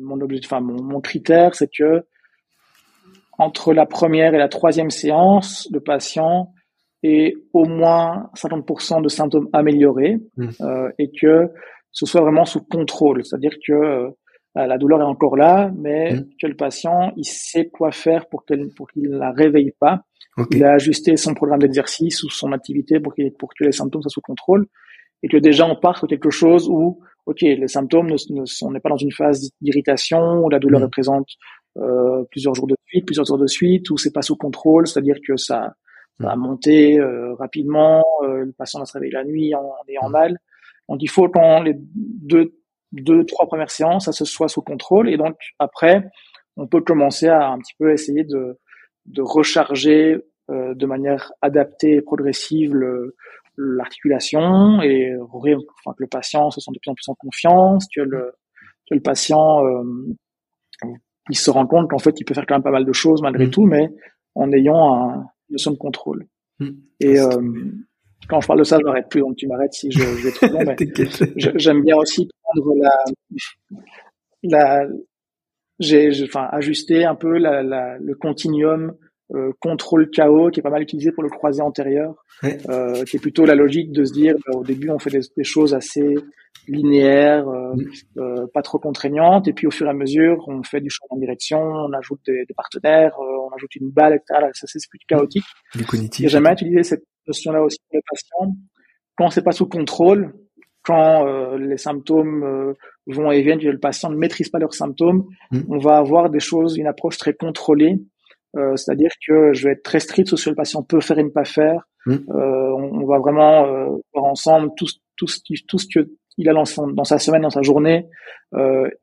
mon objectif, enfin mon, mon critère, c'est que entre la première et la troisième séance, le patient ait au moins 50% de symptômes améliorés Mm. euh, et que ce soit vraiment sous contrôle. C'est-à-dire que euh, la douleur est encore là, mais Mm. que le patient, il sait quoi faire pour qu'elle, pour qu'il la réveille pas. Il a ajusté son programme d'exercice ou son activité pour, qu'il- pour que les symptômes soient sous contrôle et que déjà on part sur quelque chose où, ok, les symptômes, ne, ne, on n'est pas dans une phase d'irritation où la douleur Mm. est présente euh, plusieurs jours de suite, plusieurs heures de suite, où c'est pas sous contrôle, c'est-à-dire que ça, ça va monter euh, rapidement, euh, le patient va se réveiller la nuit en, en ayant Mm. mal. Donc il faut qu'en les deux, deux, trois premières séances, ça se soit sous contrôle et donc après, on peut commencer à un petit peu essayer de, de recharger euh, de manière adaptée et progressive le, l'articulation et enfin, que le patient se sente de plus en plus en confiance, que le, que le patient euh, il se rend compte qu'en fait il peut faire quand même pas mal de choses malgré Mm. tout, mais en ayant un, une notion de contrôle. Mm. Et Ah, euh, quand je parle de ça, je m'arrête plus, donc tu m'arrêtes si je, je vais trop long, j'aime bien aussi prendre la, la j'ai, j'ai- enfin, ajusté un peu la, la, le continuum euh, contrôle chaos qui est pas mal utilisé pour le croisé antérieur, Ouais. euh, qui est plutôt la logique de se dire bah, au début on fait des, des choses assez linéaires, euh, Mm. euh, pas trop contraignantes, et puis au fur et à mesure on fait du changement de direction, on ajoute des, des partenaires, euh, on ajoute une balle, etc. Là, ça c'est plus chaotique. Du cognitif. j'aime bien utiliser cette notion-là aussi pour les patients. Quand c'est pas sous contrôle, quand euh, les symptômes euh, vont et viennent, que le patient ne maîtrise pas leurs symptômes, Mm. on va avoir des choses, une approche très contrôlée. Euh, C'est-à-dire que je vais être très strict sur ce que le patient peut faire et ne pas faire. Mm. Euh, on, on va vraiment voir ensemble tout, ce- tout ce qui, tout ce que il a dans, son- dans sa semaine, dans sa journée,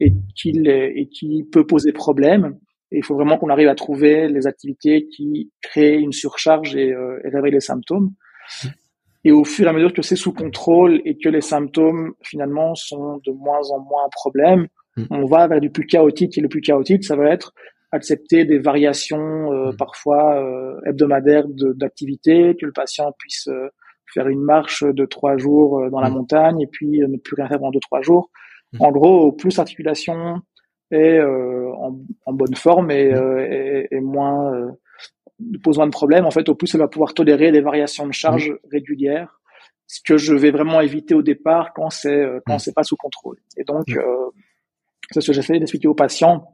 et qu'il et qui peut poser problème. Et il faut vraiment qu'on arrive à trouver les activités qui créent une surcharge et, euh, et réveillent les symptômes. Et au fur et à mesure que c'est sous contrôle et que les symptômes finalement sont de moins en moins un problème, Mm. on va vers du plus chaotique. Et le plus chaotique, ça va être accepter des variations euh, Mm. parfois euh, hebdomadaires d'activité, que le patient puisse euh, faire une marche de trois jours euh, dans la Mm. montagne et puis euh, ne plus rien faire pendant deux trois jours. En gros, au plus l'articulation est euh, en, en bonne forme et, Mm. euh, et, et moins euh, pose moins de problèmes, en fait, au plus elle va pouvoir tolérer des variations de charge Mm. régulières, ce que je vais vraiment éviter au départ quand c'est quand Mm. c'est pas sous contrôle. Et donc, Mm. euh, c'est ce que j'essaie d'expliquer aux patients.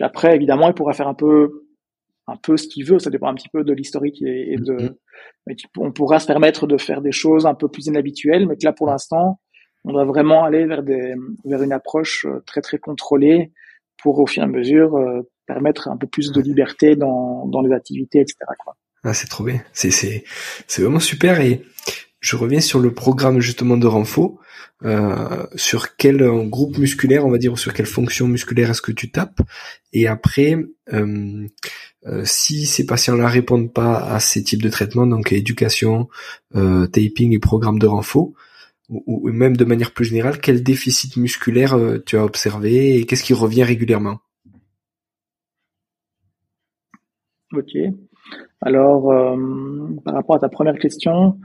Après, évidemment, il pourra faire un peu un peu ce qu'il veut, ça dépend un petit peu de l'historique et, et de mais on pourra se permettre de faire des choses un peu plus inhabituelles, mais que là pour l'instant, on doit vraiment aller vers des vers une approche très très contrôlée pour au fur et à mesure euh, permettre un peu plus de liberté dans dans les activités, etc. Quoi. Ah, c'est trop bien. C'est, c'est, c'est vraiment super et je reviens sur le programme justement de Renfo. Euh, sur quel euh, groupe musculaire, on va dire, ou sur quelle fonction musculaire est-ce que tu tapes? Et après, euh, euh, si ces patients-là répondent pas à ces types de traitements, donc éducation, euh, taping et programme de Renfo, ou, même de manière plus générale, quel déficit musculaire euh, tu as observé et qu'est-ce qui revient régulièrement? Ok. Alors, euh, par rapport à ta première question,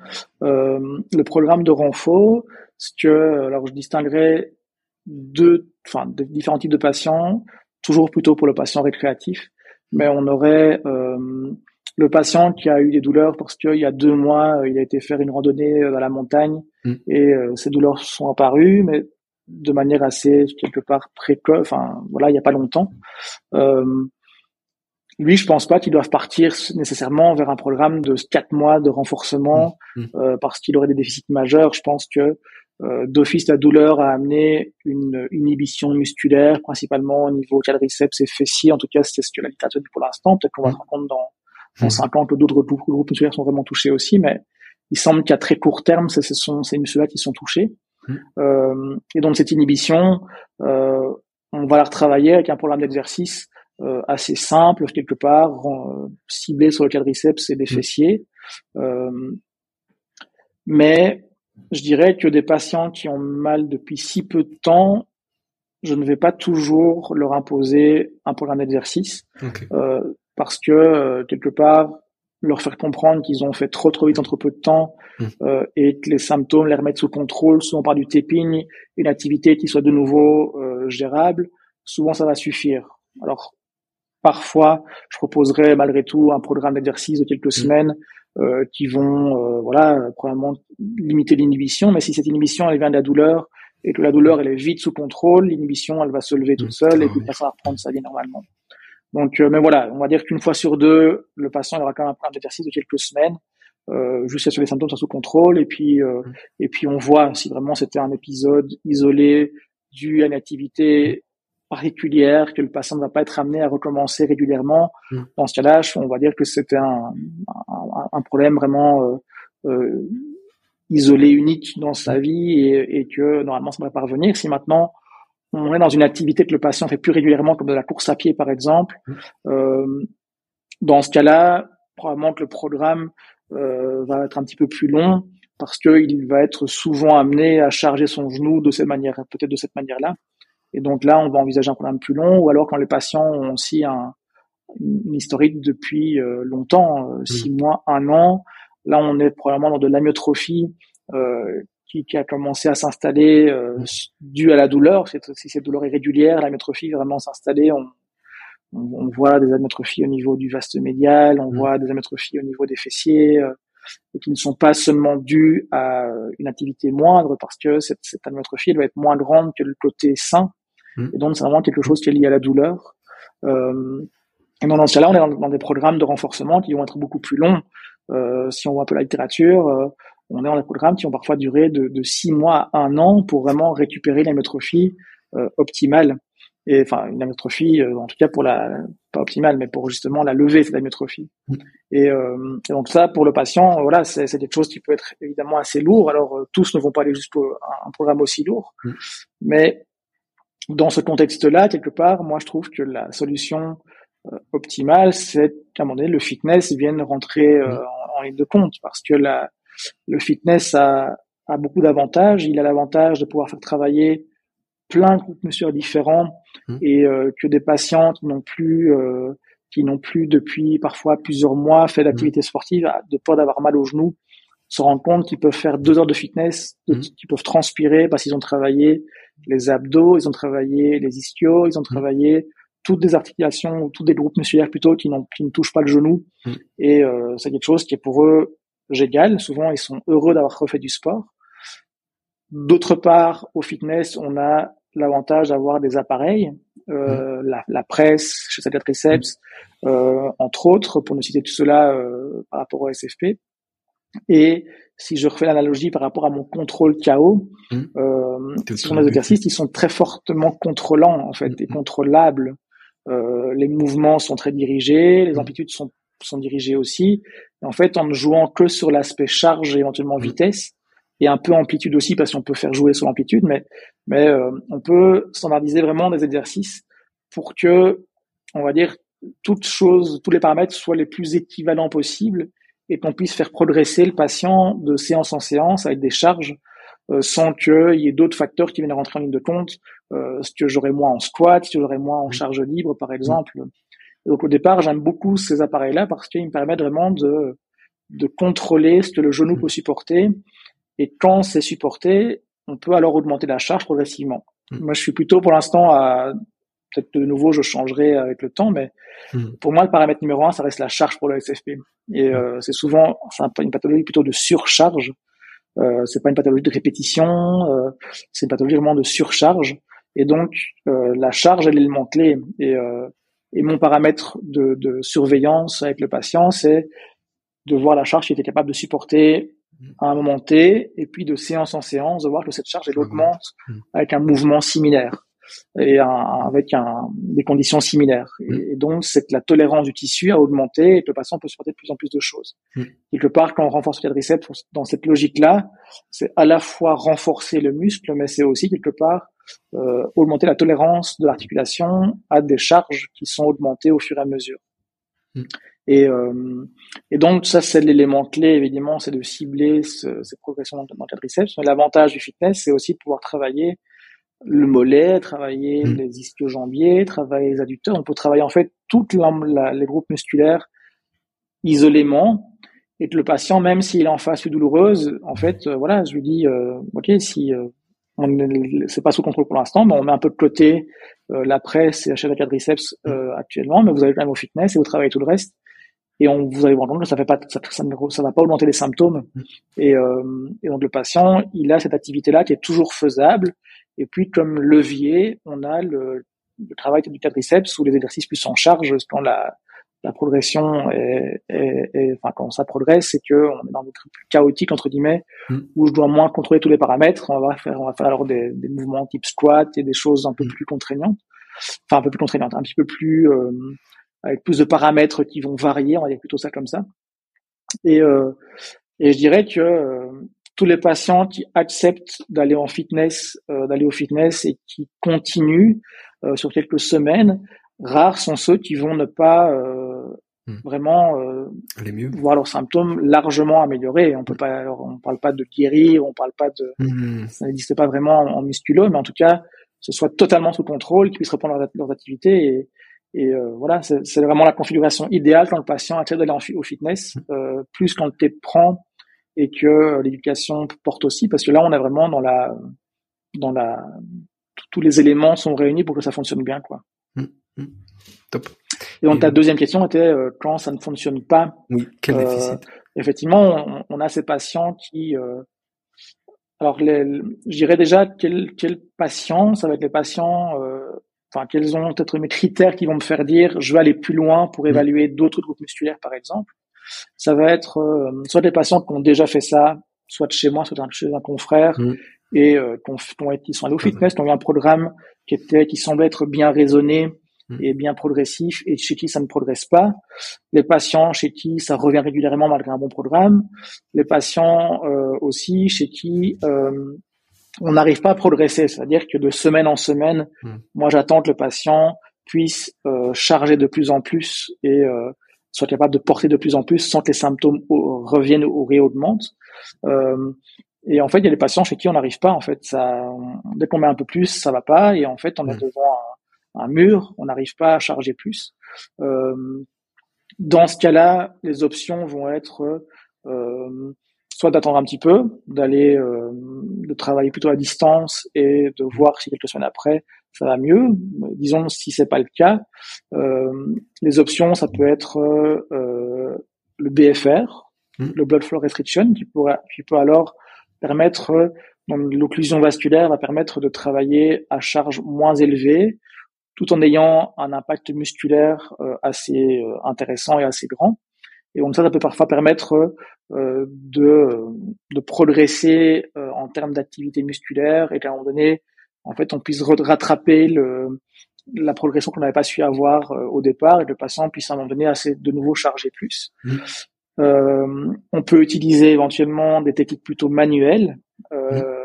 euh, le programme de Renfo, ce que, alors je distinguerais deux, enfin, différents types de patients, toujours plutôt pour le patient récréatif, mais on aurait euh, le patient qui a eu des douleurs parce qu'il y a deux mois, il a été faire une randonnée dans la montagne Mm. et euh, ces douleurs sont apparues, mais de manière assez quelque part précoce, enfin voilà, il n'y a pas longtemps. Euh, lui, je pense pas qu'ils doivent partir nécessairement vers un programme de quatre mois de renforcement Mmh. euh, parce qu'il aurait des déficits majeurs. Je pense que euh, d'office, la douleur a amené une inhibition musculaire, principalement au niveau quadriceps et fessiers. En tout cas, c'est ce que la littérature dit pour l'instant. Peut-être qu'on va se rendre compte dans, dans Mmh. cinq ans que d'autres groupes, musculaires sont vraiment touchés aussi, mais il semble qu'à très court terme, ce sont ces muscles-là qui sont touchés. Mmh. Euh, et donc cette inhibition, euh, on va la retravailler avec un programme d'exercice euh, assez simple quelque part, euh, ciblé sur le quadriceps et des Mm. fessiers. Euh, mais je dirais que des patients qui ont mal depuis si peu de temps, je ne vais pas toujours leur imposer un programme d'exercice Ok. Parce que euh, quelque part leur faire comprendre qu'ils ont fait trop trop vite en trop peu de temps Mm. euh, et que les symptômes les remettre sous contrôle, souvent par du taping, une activité qui soit de nouveau euh, gérable, souvent ça va suffire. Alors parfois, je proposerai malgré tout un programme d'exercice de quelques semaines euh, qui vont euh, voilà probablement limiter l'inhibition. Mais si cette inhibition elle vient de la douleur et que la douleur elle est vite sous contrôle, l'inhibition elle va se lever toute mmh, seule et puis ça va reprendre sa vie normalement. Donc, mais voilà, on va dire qu'une fois sur deux, le patient aura quand même un exercice de quelques semaines euh, jusqu'à ce que les symptômes soient sous contrôle et puis euh, mmh. et puis on voit si vraiment c'était un épisode isolé dû à une activité particulière que le patient ne va pas être amené à recommencer régulièrement. Mmh. Dans ce cas-là, on va dire que c'était un, un, problème vraiment euh, euh, isolé, unique dans sa mmh. vie et, et que normalement ça ne va pas revenir. Si maintenant on est dans une activité que le patient fait plus régulièrement, comme de la course à pied par exemple, euh, dans ce cas-là, probablement que le programme euh, va être un petit peu plus long parce qu'il va être souvent amené à charger son genou de cette manière, peut-être de cette manière-là. Et donc là, on va envisager un programme plus long, ou alors quand les patients ont aussi un, une historique depuis euh, longtemps, euh, six mois, un an, là on est probablement dans de l'amyotrophie euh, qui, qui, a commencé à s'installer euh, dû à la douleur. Si cette douleur est régulière, l'amyotrophie vraiment s'installer, on, on, voit des amyotrophies au niveau du vaste médial, on mmh. voit des amyotrophies au niveau des fessiers, euh, et qui ne sont pas seulement dues à une activité moindre, parce que cette, cette amyotrophie doit être moins grande que le côté sain, mmh. et donc c'est vraiment quelque chose qui est lié à la douleur. Euh, et dans ce cas-là, on est dans, des programmes de renforcement qui vont être beaucoup plus longs. Euh, si on voit un peu la littérature, euh, on est dans des programmes qui ont parfois duré de, de six mois à un an pour vraiment récupérer l'amyotrophie euh, optimale et enfin une amyotrophie euh, en tout cas pour la pas optimale mais pour justement la lever cette amyotrophie mm. et, euh, et, donc ça pour le patient voilà c'est quelque chose qui peut être évidemment assez lourd alors euh, tous ne vont pas aller jusqu'à un programme aussi lourd mm. mais dans ce contexte là quelque part moi je trouve que la solution euh, optimale c'est qu'à un moment donné le fitness vienne rentrer mm. en, en, ligne de compte parce que la, le fitness a, a beaucoup d'avantages il a l'avantage de pouvoir faire travailler plein de groupes musculaires différents mmh. et euh, que des patients qui n'ont plus euh, qui n'ont plus depuis parfois plusieurs mois fait d'activité mmh. sportive de peur d'avoir mal au genou se rendent compte qu'ils peuvent faire deux heures de fitness, mmh. qu'ils peuvent transpirer parce qu'ils ont travaillé les abdos, ils ont travaillé les ischios, ils ont travaillé toutes des articulations ou tous des groupes musculaires plutôt qui, qui ne touchent pas le genou. Et euh, c'est quelque chose qui est pour eux génial. Souvent, ils sont heureux d'avoir refait du sport. D'autre part, au fitness, on a l'avantage d'avoir des appareils, euh, la, la, presse, chez Sagat Triceps, euh, entre autres, pour ne citer tout cela euh, par rapport au SFP. Et si je refais l'analogie par rapport à mon contrôle KO, mmh. euh, ce sont des exercices qui sont très fortement contrôlants en fait, et mmh. contrôlables. Euh, les mouvements sont très dirigés, les mmh. amplitudes sont, sont dirigées aussi. En fait, en ne jouant que sur l'aspect charge et éventuellement vitesse, et un peu amplitude aussi parce qu'on peut faire jouer sur l'amplitude, mais mais euh, on peut standardiser vraiment des exercices pour que, on va dire, toutes choses, tous les paramètres soient les plus équivalents possibles et qu'on puisse faire progresser le patient de séance en séance avec des charges euh, sans qu'il y ait d'autres facteurs qui viennent rentrer en ligne de compte, euh, ce que j'aurais moins en squat, ce que j'aurais moins en charge libre, par exemple. Donc au départ, j'aime beaucoup ces appareils-là parce qu'ils me permettent vraiment de, de contrôler ce que le genou peut supporter et quand c'est supporté, on peut alors augmenter la charge progressivement. Hmm. Moi, je suis plutôt pour l'instant à peut-être de nouveau, je changerai avec le temps, mais hmm. pour moi, le paramètre numéro un, ça reste la charge pour le SFP. Et euh, c'est souvent c'est une pathologie plutôt de surcharge. Euh, c'est pas une pathologie de répétition, euh, c'est une pathologie vraiment de surcharge. Et donc, euh, la charge est l'élément clé. Et, euh, et mon paramètre de, de surveillance avec le patient, c'est de voir la charge qui était capable de supporter à un moment T, et puis de séance en séance, de voir que cette charge, elle augmente mmh. avec un mouvement similaire et avec un, des conditions similaires. Et, mmh. donc, c'est la tolérance du tissu a augmenté et que le patient peut supporter de plus en plus de choses. Mmh. Quelque part, quand on renforce le quadriceps dans cette logique-là, c'est à la fois renforcer le muscle, mais c'est aussi quelque part euh, augmenter la tolérance de l'articulation à des charges qui sont augmentées au fur et à mesure. Et, euh, et donc ça c'est l'élément clé évidemment, c'est de cibler ce, ces progressions dans, dans le quadriceps. Mais l'avantage du fitness, c'est aussi de pouvoir travailler le mollet, travailler mmh. les ischio-jambiers, travailler les adducteurs. On peut travailler en fait toutes les groupes musculaires isolément et que le patient, même s'il est en phase douloureuse, en fait, euh, voilà, je lui dis, euh, ok, si euh, c'est pas sous contrôle pour l'instant, mais on met un peu de côté euh, la presse et la chaîne de quadriceps euh, actuellement, mais vous avez quand même au fitness et vous travaillez tout le reste. Et on vous allez voir que ça fait pas ça, ça, ça va pas augmenter les symptômes. Et, euh, et donc le patient il a cette activité là qui est toujours faisable. Et puis comme levier on a le, le travail du quadriceps ou les exercices plus en charge quand la la progression est, enfin quand ça progresse c'est que on est dans des trucs plus chaotiques entre guillemets mm. où je dois moins contrôler tous les paramètres on va faire on va faire alors des, des mouvements type squat et des choses un peu mm. plus contraignantes enfin un peu plus contraignantes un petit peu plus euh, avec plus de paramètres qui vont varier, on va dire plutôt ça comme ça. Et, euh, et je dirais que euh, tous les patients qui acceptent d'aller en fitness, euh, d'aller au fitness et qui continuent euh, sur quelques semaines, rares sont ceux qui vont ne pas hmm. Vraiment mieux. voir leurs symptômes largement améliorés. On peut pas, on parle pas de guérir, on parle pas de, hmm. ça n'existe pas vraiment en, musculo, mais en tout cas, ce soit totalement sous contrôle, qu'ils puissent reprendre leurs, leurs activités et, et euh, voilà, c'est vraiment la configuration idéale quand le patient accepte d'aller au fitness, euh, plus quand le thé prend et que l'éducation porte aussi, parce que là, on est vraiment dans la, dans la, tous les éléments sont réunis pour que ça fonctionne bien, quoi. Mmh. Top. Et donc, ta deuxième question était euh, quand ça ne fonctionne pas. Oui, quel euh, déficit? Effectivement, on, on, a ces patients qui. Euh, alors, les, je dirais déjà quel, quel patient, ça va être les patients enfin quels ont peut-être mes critères qui vont me faire dire je vais aller plus loin pour mmh. évaluer d'autres groupes musculaires par exemple. Ça va être euh, soit des patients qui ont déjà fait ça, soit de chez moi, soit chez un confrère mmh. et euh, qui sont allés au fitness, qui ont eu un programme qui était qui semblait être bien raisonné mmh. et bien progressif et chez qui ça ne progresse pas. Les patients chez qui ça revient régulièrement malgré un bon programme. Les patients euh, aussi chez qui euh, on n'arrive pas à progresser. C'est-à-dire que de semaine en semaine, hmm. moi j'attends que le patient puisse euh, charger de plus en plus et euh, soit capable de porter de plus en plus sans que les symptômes reviennent ou réaugmentent. Euh, et en fait, il y a des patients chez qui on n'arrive pas. En fait, ça, dès qu'on met un peu plus, ça va pas. Et en fait, on est hmm. devant un, mur, on n'arrive pas à charger plus. dans ce cas-là, les options vont être soit d'attendre un petit peu, d'aller euh, de travailler plutôt à distance et de voir si quelques semaines après ça va mieux. Disons si c'est pas le cas, euh, les options ça peut être euh, le BFR, mmh. le blood flow restriction, qui pourrait, qui peut alors permettre l'occlusion vasculaire va permettre de travailler à charge moins élevée, tout en ayant un impact musculaire assez intéressant et assez grand. Et donc ça, ça peut parfois permettre euh, de, de progresser euh, en termes d'activité musculaire et qu'à un moment donné, en fait, on puisse rattraper le, la progression qu'on n'avait pas su avoir euh, au départ et que le patient puisse à un moment donné assez de nouveau charger plus. Mmh. Euh, on peut utiliser éventuellement des techniques plutôt manuelles. Euh, mmh.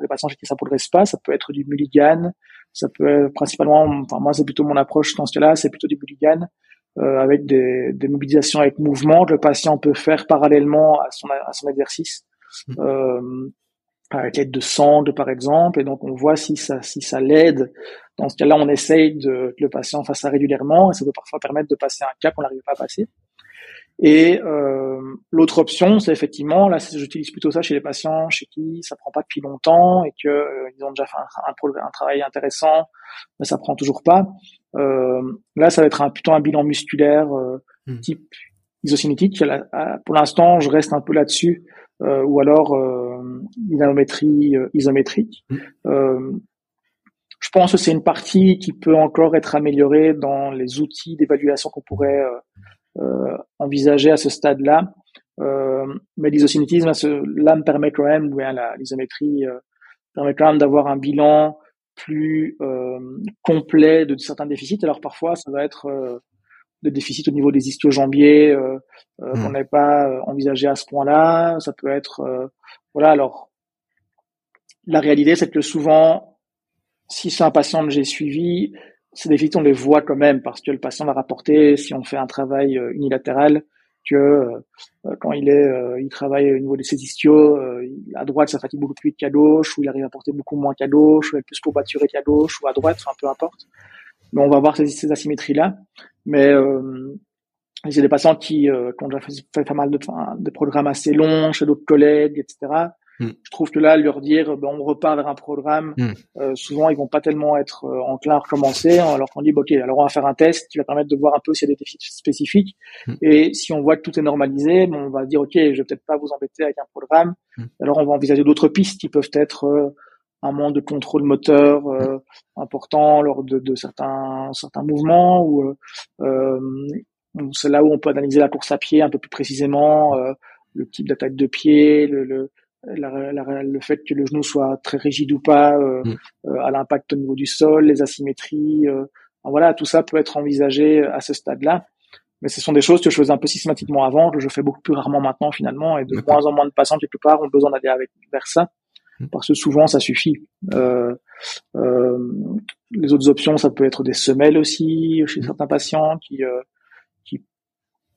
Les patients chez qui ça progresse pas, ça peut être du mulligan, ça peut être principalement, enfin moi c'est plutôt mon approche dans ce cas-là, c'est plutôt du mulligan euh, avec des, des, mobilisations avec mouvement que le patient peut faire parallèlement à son, à son exercice, mmh. euh, avec l'aide de sangle par exemple, et donc on voit si ça, si ça l'aide. Dans ce cas-là, on essaye de, que le patient fasse ça régulièrement, et ça peut parfois permettre de passer un cap qu'on n'arrive pas à passer. Et euh, l'autre option, c'est effectivement, là, j'utilise plutôt ça chez les patients chez qui ça prend pas depuis longtemps et que euh, ils ont déjà fait un, un, un, travail intéressant, mais ça prend toujours pas. Euh, là, ça va être un, plutôt un bilan musculaire euh, hmm. type isocinétique. Pour l'instant, je reste un peu là-dessus, euh, ou alors dynamométrie isométrique. Hmm. je pense que c'est une partie qui peut encore être améliorée dans les outils d'évaluation qu'on pourrait envisager à ce stade-là. mais l'isocinétisme, là, me permet quand même, l'isométrie permet quand même d'avoir un bilan plus euh, complet de certains déficits. Alors parfois, ça va être euh, des déficits au niveau des ischio-jambiers euh, euh mmh. qu'on n'avait pas envisagé à ce point-là. Ça peut être voilà. Alors la réalité, c'est que souvent, si c'est un patient que j'ai suivi, ces déficits, on les voit quand même parce que le patient va rapporter si on fait un travail unilatéral que euh, quand il est, euh, il travaille au niveau de ses euh, à droite ça fatigue beaucoup plus qu'à gauche, ou il arrive à porter beaucoup moins qu'à gauche, ou il est plus courbaturé qu'à gauche, ou à droite, enfin peu importe. Mais on va voir ces, ces asymétries là. Mais euh, a des patients qui, euh, qui ont déjà fait, pas mal de, de, programmes assez longs chez d'autres collègues, etc., Mm. Je trouve que là, leur dire, ben, on repart vers un programme, mm. euh, souvent ils vont pas tellement être euh, enclins à recommencer, alors qu'on dit, ok, alors on va faire un test qui va permettre de voir un peu s'il y a des défis spécifiques. Mm. Et si on voit que tout est normalisé, bon, on va dire, ok, je vais peut-être pas vous embêter avec un programme. Alors on va envisager d'autres pistes qui peuvent être euh, un manque de contrôle moteur euh, important lors de, de, certains certains mouvements ou c'est là où on peut analyser la course à pied un peu plus précisément, le type d'attaque de pied, le, le le fait que le genou soit très rigide ou pas euh, mm. euh, à l'impact au niveau du sol, les asymétries, euh, voilà, tout ça peut être envisagé à ce stade-là. Mais ce sont des choses que je faisais un peu systématiquement avant, que je fais beaucoup plus rarement maintenant finalement, et de moins en moins de patients quelque part ont besoin d'aller avec vers ça, mm. parce que souvent ça suffit. Euh, les autres options, ça peut être des semelles aussi chez mm. certains patients qui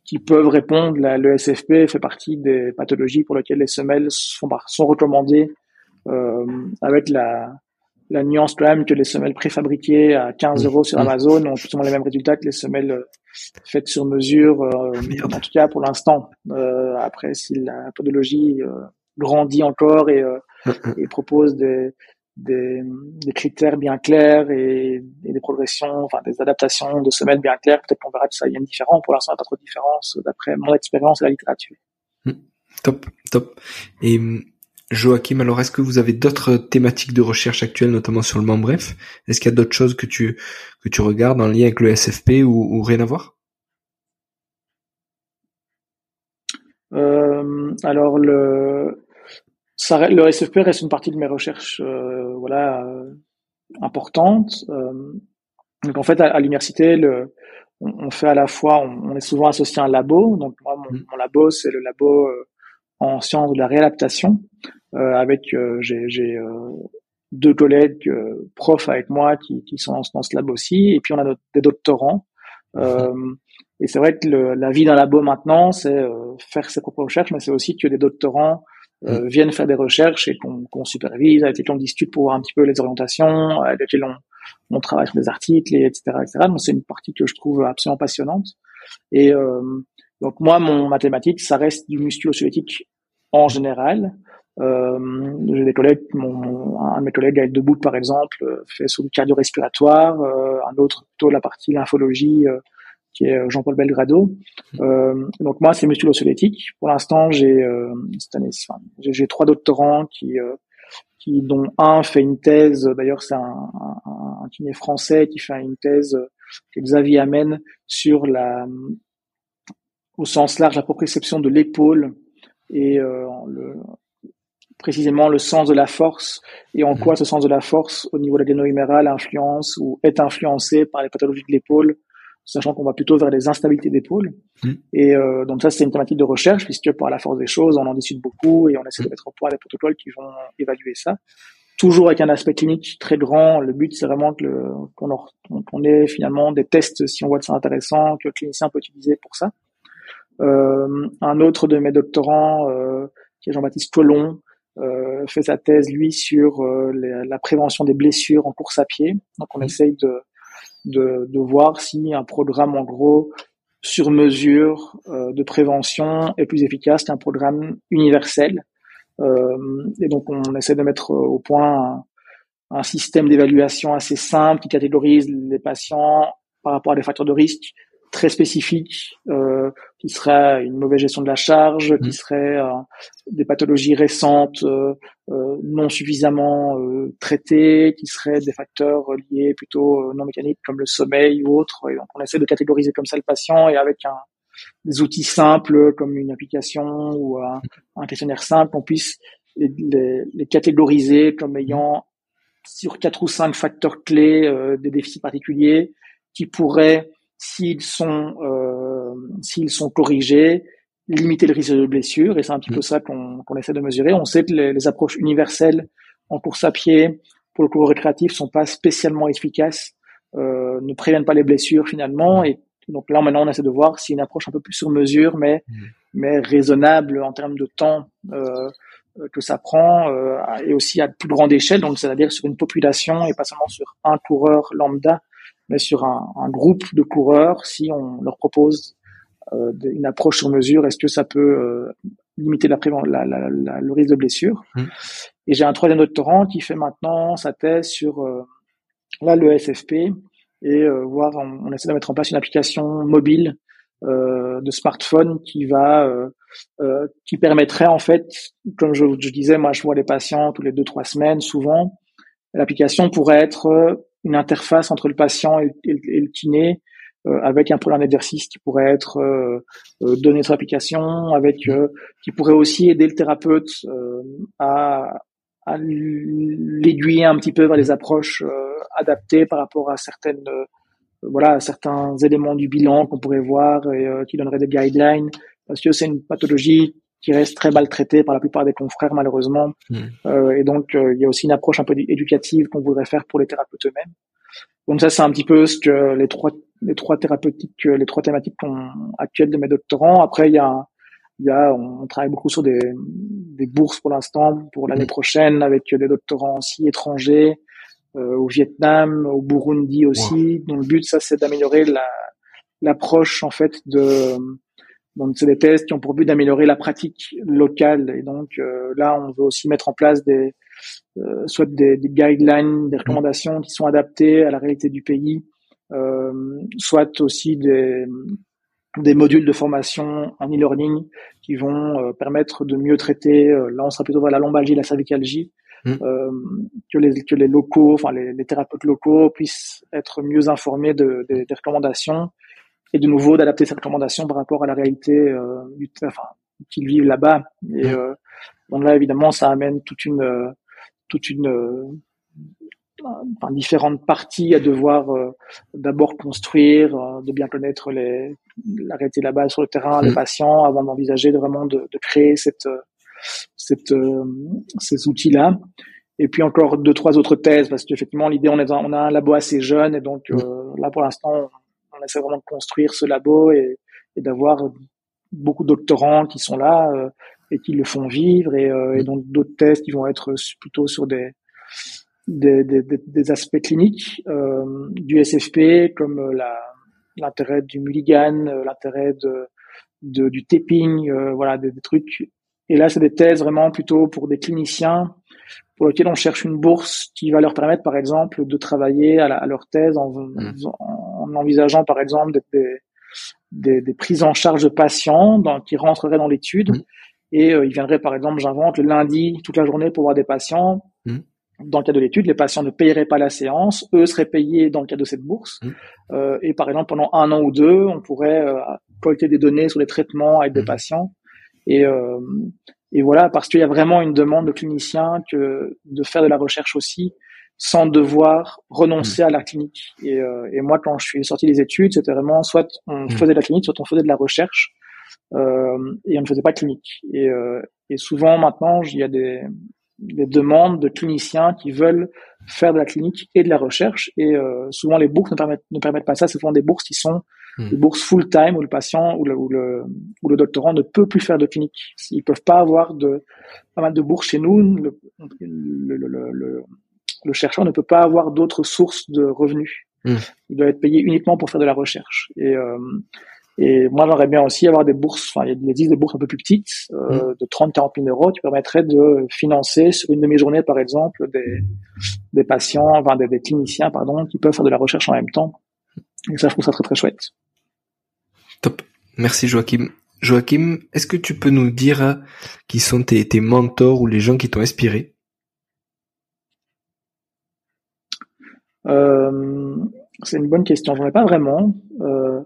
qui peuvent répondre. le SFP fait partie des pathologies pour lesquelles les semelles sont, sont recommandées euh, avec la, la nuance quand même que les semelles préfabriquées à 15 euros sur Amazon ont justement les mêmes résultats que les semelles euh, faites sur mesure, euh, en tout cas pour l'instant. Euh, après, si la pathologie euh, grandit encore et, et propose des, des, des, critères bien clairs et, et, des progressions, enfin des adaptations de semelles bien claires. Peut-être qu'on verra que ça y a une différence. Pour l'instant, il n'y a pas trop de différence d'après mon expérience et la littérature. Hmm. Top, top. Et Joachim, alors est-ce que vous avez d'autres thématiques de recherche actuelles, notamment sur le membre bref Est-ce qu'il y a d'autres choses que tu que tu regardes en lien avec le SFP ou, ou rien à voir? Euh, Alors le ça, le SFP reste une partie de mes recherches, euh, voilà, euh, importante. Euh, donc en fait, à, l'université, le, on, fait à la fois, on, est souvent associé à un labo. Donc moi, mon, mmh. labo, c'est le labo en sciences de la réadaptation, avec j'ai deux collègues profs avec moi qui, qui sont dans, ce labo aussi, et puis on a des doctorants. Euh, et c'est vrai que le, la vie d'un labo maintenant, c'est faire ses propres recherches, mais c'est aussi que des doctorants euh, viennent faire des recherches et qu'on supervise, avec lesquels on discute pour voir un petit peu les orientations, avec lesquels on, on travaille sur des articles, et etc., etc. Donc c'est une partie que je trouve absolument passionnante. Et euh, donc moi, mon mathématique, ça reste du musculo-squelettique en général. Euh, j'ai des collègues, mon, un de mes collègues, Gaël Debout, par exemple, fait sur le cardio-respiratoire, euh, un autre plutôt la partie lymphologie, euh, qui est euh, Jean-Paul Belgrado. Euh, donc moi, c'est musculo-squelettique. Pour l'instant, j'ai euh, cette année, j'ai trois doctorants qui, euh, qui, dont un fait une thèse. D'ailleurs, c'est un, un, un, kiné français qui fait une thèse que Xavier amène sur la, au sens large, la proprioception de l'épaule et le, précisément le sens de la force et en mmh. quoi ce sens de la force au niveau de la influence ou est influencé par les pathologies de l'épaule sachant qu'on va plutôt vers les instabilités d'épaule. Mm. Et euh, donc ça, c'est une thématique de recherche, puisque par la force des choses, on en discute beaucoup et on essaie de mm. mettre au point des protocoles qui vont évaluer ça. Toujours avec un aspect clinique très grand. Le but, c'est vraiment que qu'on ait finalement des tests, si on voit que c'est intéressant, que le clinicien peut utiliser pour ça. Euh, un autre de mes doctorants, euh, qui est Jean-Baptiste Colomb, euh, fait sa thèse, lui, sur euh, la prévention des blessures en course à pied. Donc on mm. essaye de de, de voir si un programme en gros sur mesure euh, de prévention est plus efficace qu'un programme universel. Euh, et donc on essaie de mettre au point un, un système d'évaluation assez simple qui catégorise les patients par rapport à des facteurs de risque très spécifique, euh, qui serait une mauvaise gestion de la charge, qui mmh. serait euh, des pathologies récentes euh, euh non suffisamment euh, traitées, qui seraient des facteurs liés plutôt non mécaniques comme le sommeil ou autre. Et donc on essaie de catégoriser comme ça le patient et avec un, des outils simples comme une application ou un, un questionnaire simple, on puisse les, les, les, catégoriser comme ayant sur quatre ou cinq facteurs clés des déficits particuliers qui pourraient s'ils sont euh, s'ils sont corrigés, limiter le risque de blessure. Et c'est un petit peu mm. ça qu'on essaie de mesurer. On sait que les, approches universelles en course à pied pour le cours récréatif sont pas spécialement efficaces, euh, ne préviennent pas les blessures finalement. Mm. Et donc là maintenant on essaie de voir si une approche un peu plus sur mesure, mais mm. mais raisonnable en termes de temps. Euh, que ça prend euh, et aussi à plus grande échelle, donc c'est-à-dire sur une population et pas seulement sur un coureur lambda, mais sur un, un, groupe de coureurs, si on leur propose euh, une approche sur mesure, est-ce que ça peut euh, limiter la, la, la, le risque de blessure? Mmh. Et j'ai un troisième doctorant qui fait maintenant sa thèse sur euh, là le SFP et euh, voir on, essaie de mettre en place une application mobile euh, de smartphone qui va euh, qui permettrait en fait comme je, je, disais moi je vois les patients tous les deux trois semaines souvent l'application pourrait être une interface entre le patient et, le kiné euh, avec un programme d'exercice qui pourrait être euh, euh, donné sur l'application, avec qui pourrait aussi aider le thérapeute à, à l'aiguiller un petit peu vers les approches adaptées par rapport à certaines voilà certains éléments du bilan qu'on pourrait voir et qui donneraient des guidelines parce que c'est une pathologie qui reste très maltraitée par la plupart des confrères malheureusement mmh. et donc il y a aussi une approche un peu éducative qu'on voudrait faire pour les thérapeutes eux-mêmes donc ça c'est un petit peu ce que les trois les trois thérapeutiques, euh, les trois thématiques actuelles de mes doctorants. Après, il y a, il y a, on travaille beaucoup sur des, des bourses pour l'instant, pour l'année prochaine, avec des doctorants aussi étrangers, euh, au Vietnam, au Burundi aussi. Donc le but, ça, c'est d'améliorer la, l'approche en fait de donc c'est des tests qui ont pour but d'améliorer la pratique locale et donc euh, là on veut aussi mettre en place des euh, soit des, des, guidelines, des recommandations qui sont adaptées à la réalité du pays euh, soit aussi des, des modules de formation en e-learning qui vont euh, permettre de mieux traiter, euh, là on sera plutôt vers la lombalgie, la cervicalgie, mmh. que les que les locaux, enfin les, les, thérapeutes locaux puissent être mieux informés de, de, des recommandations et de nouveau d'adapter ces recommandations par rapport à la réalité euh, du, enfin qu'ils vivent là-bas. Et mmh. donc là évidemment ça amène toute une toute une enfin, différentes parties à devoir euh, d'abord construire, euh, de bien connaître les, la réalité là-bas sur le terrain, les mm. patients, avant d'envisager de vraiment de, de, créer cette, cette, euh, ces outils-là. Et puis encore deux, trois autres thèses, parce qu'effectivement, l'idée, on, est on a un labo assez jeune, et donc mm. là, pour l'instant, on, essaie vraiment de construire ce labo et, et d'avoir beaucoup de doctorants qui sont là et qui le font vivre, et, et mm. donc d'autres thèses qui vont être plutôt sur des des, des, des aspects cliniques euh, du SFP, comme euh, l'intérêt du mulligan, euh, l'intérêt de, de, du taping, euh, voilà, des, des, trucs. Et là, c'est des thèses vraiment plutôt pour des cliniciens pour lesquels on cherche une bourse qui va leur permettre, par exemple, de travailler à, à leur thèse en, mmh. en, envisageant, par exemple, des, des, des, prises en charge de patients dans, qui rentreraient dans l'étude. Mmh. Et euh, ils viendraient, par exemple, j'invente, le lundi toute la journée pour voir des patients. Mmh dans le cadre de l'étude, les patients ne payeraient pas la séance, eux seraient payés dans le cadre de cette bourse. Mmh. Euh, et par exemple, pendant un an ou deux, on pourrait euh, collecter des données sur les traitements avec des patients. Et, euh, et voilà, parce qu'il y a vraiment une demande de cliniciens que de faire de la recherche aussi, sans devoir renoncer mmh. à la clinique. Et, euh, et, moi, quand je suis sorti des études, c'était vraiment soit on faisait de la clinique, soit on faisait de la recherche, euh, et on ne faisait pas de clinique. Et, euh, et souvent maintenant, il y a des des demandes de cliniciens qui veulent faire de la clinique et de la recherche. Et euh, souvent, les bourses ne permettent, ne permettent pas ça. C'est souvent des bourses qui sont hmm. des bourses full-time où le patient ou le, ou, le, ou le doctorant ne peut plus faire de clinique. Ils peuvent pas avoir de, pas mal de bourses chez nous. Le, le, le, le chercheur ne peut pas avoir d'autres sources de revenus. Hmm. Il doit être payé uniquement pour faire de la recherche. Et, euh, et moi, j'aimerais bien aussi avoir des bourses, enfin, il existe des bourses un peu plus petites, euh, mmh. de 30, 40 000 euros, qui permettraient de financer sur une demi-journée, par exemple, des, des patients, enfin, des, des, cliniciens, pardon, qui peuvent faire de la recherche en même temps. Et ça, je trouve ça très, très chouette. Top. Merci, Joachim. Joachim, est-ce que tu peux nous dire qui sont tes, tes mentors ou les gens qui t'ont inspiré? Euh, c'est une bonne question. J'en ai pas vraiment. Euh,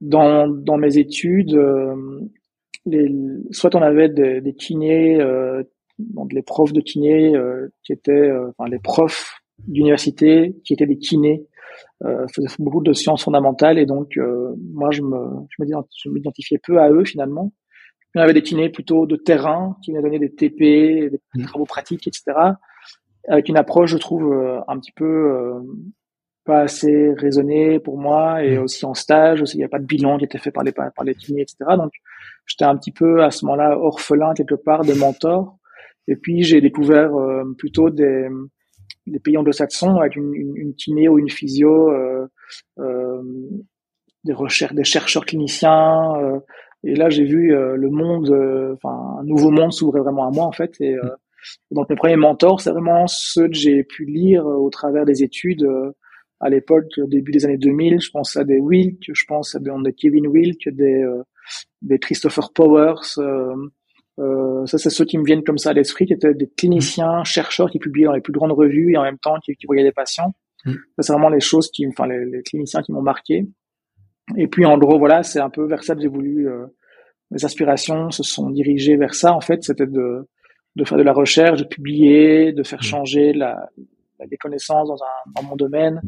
dans, dans mes études, euh, les, soit on avait des, des kinés, euh, donc les profs de kiné euh, qui étaient, euh, enfin les profs d'université qui étaient des kinés, euh, faisaient beaucoup de sciences fondamentales et donc moi je me, je m'identifiais peu à eux finalement. On avait des kinés plutôt de terrain qui venaient donner des TP, des mmh. travaux pratiques, etc. Avec une approche, je trouve, un petit peu pas assez raisonné pour moi et mm. aussi en stage aussi il n'y a pas de bilan qui était fait par les par les kinés etc donc j'étais un petit peu à ce moment-là orphelin quelque part de mentors et puis j'ai découvert euh, plutôt des des pays anglo-saxons avec une, une, une, kiné ou une physio euh, euh, des recherches des chercheurs cliniciens euh, Et là, j'ai vu le monde, enfin un nouveau monde s'ouvrir vraiment à moi en fait. Et donc mes premiers mentors, c'est vraiment ceux que j'ai pu lire au travers des études à l'époque, au début des années 2000. Je pense à des Wilk, je pense à des, Kevin Wilk, des des Christopher Powers. Euh, ça, c'est ceux qui me viennent comme ça à l'esprit, qui étaient des cliniciens, chercheurs qui publiaient dans les plus grandes revues et en même temps qui, qui voyaient des patients. Mm. Ça, c'est vraiment les choses qui, enfin, les, les cliniciens qui m'ont marqué. Et puis, en gros, voilà, c'est un peu vers ça que j'ai voulu. Euh, mes aspirations se sont dirigées vers ça. En fait, c'était de, de faire de la recherche, de publier, de faire mm. changer la, la des connaissances dans, un, dans mon domaine,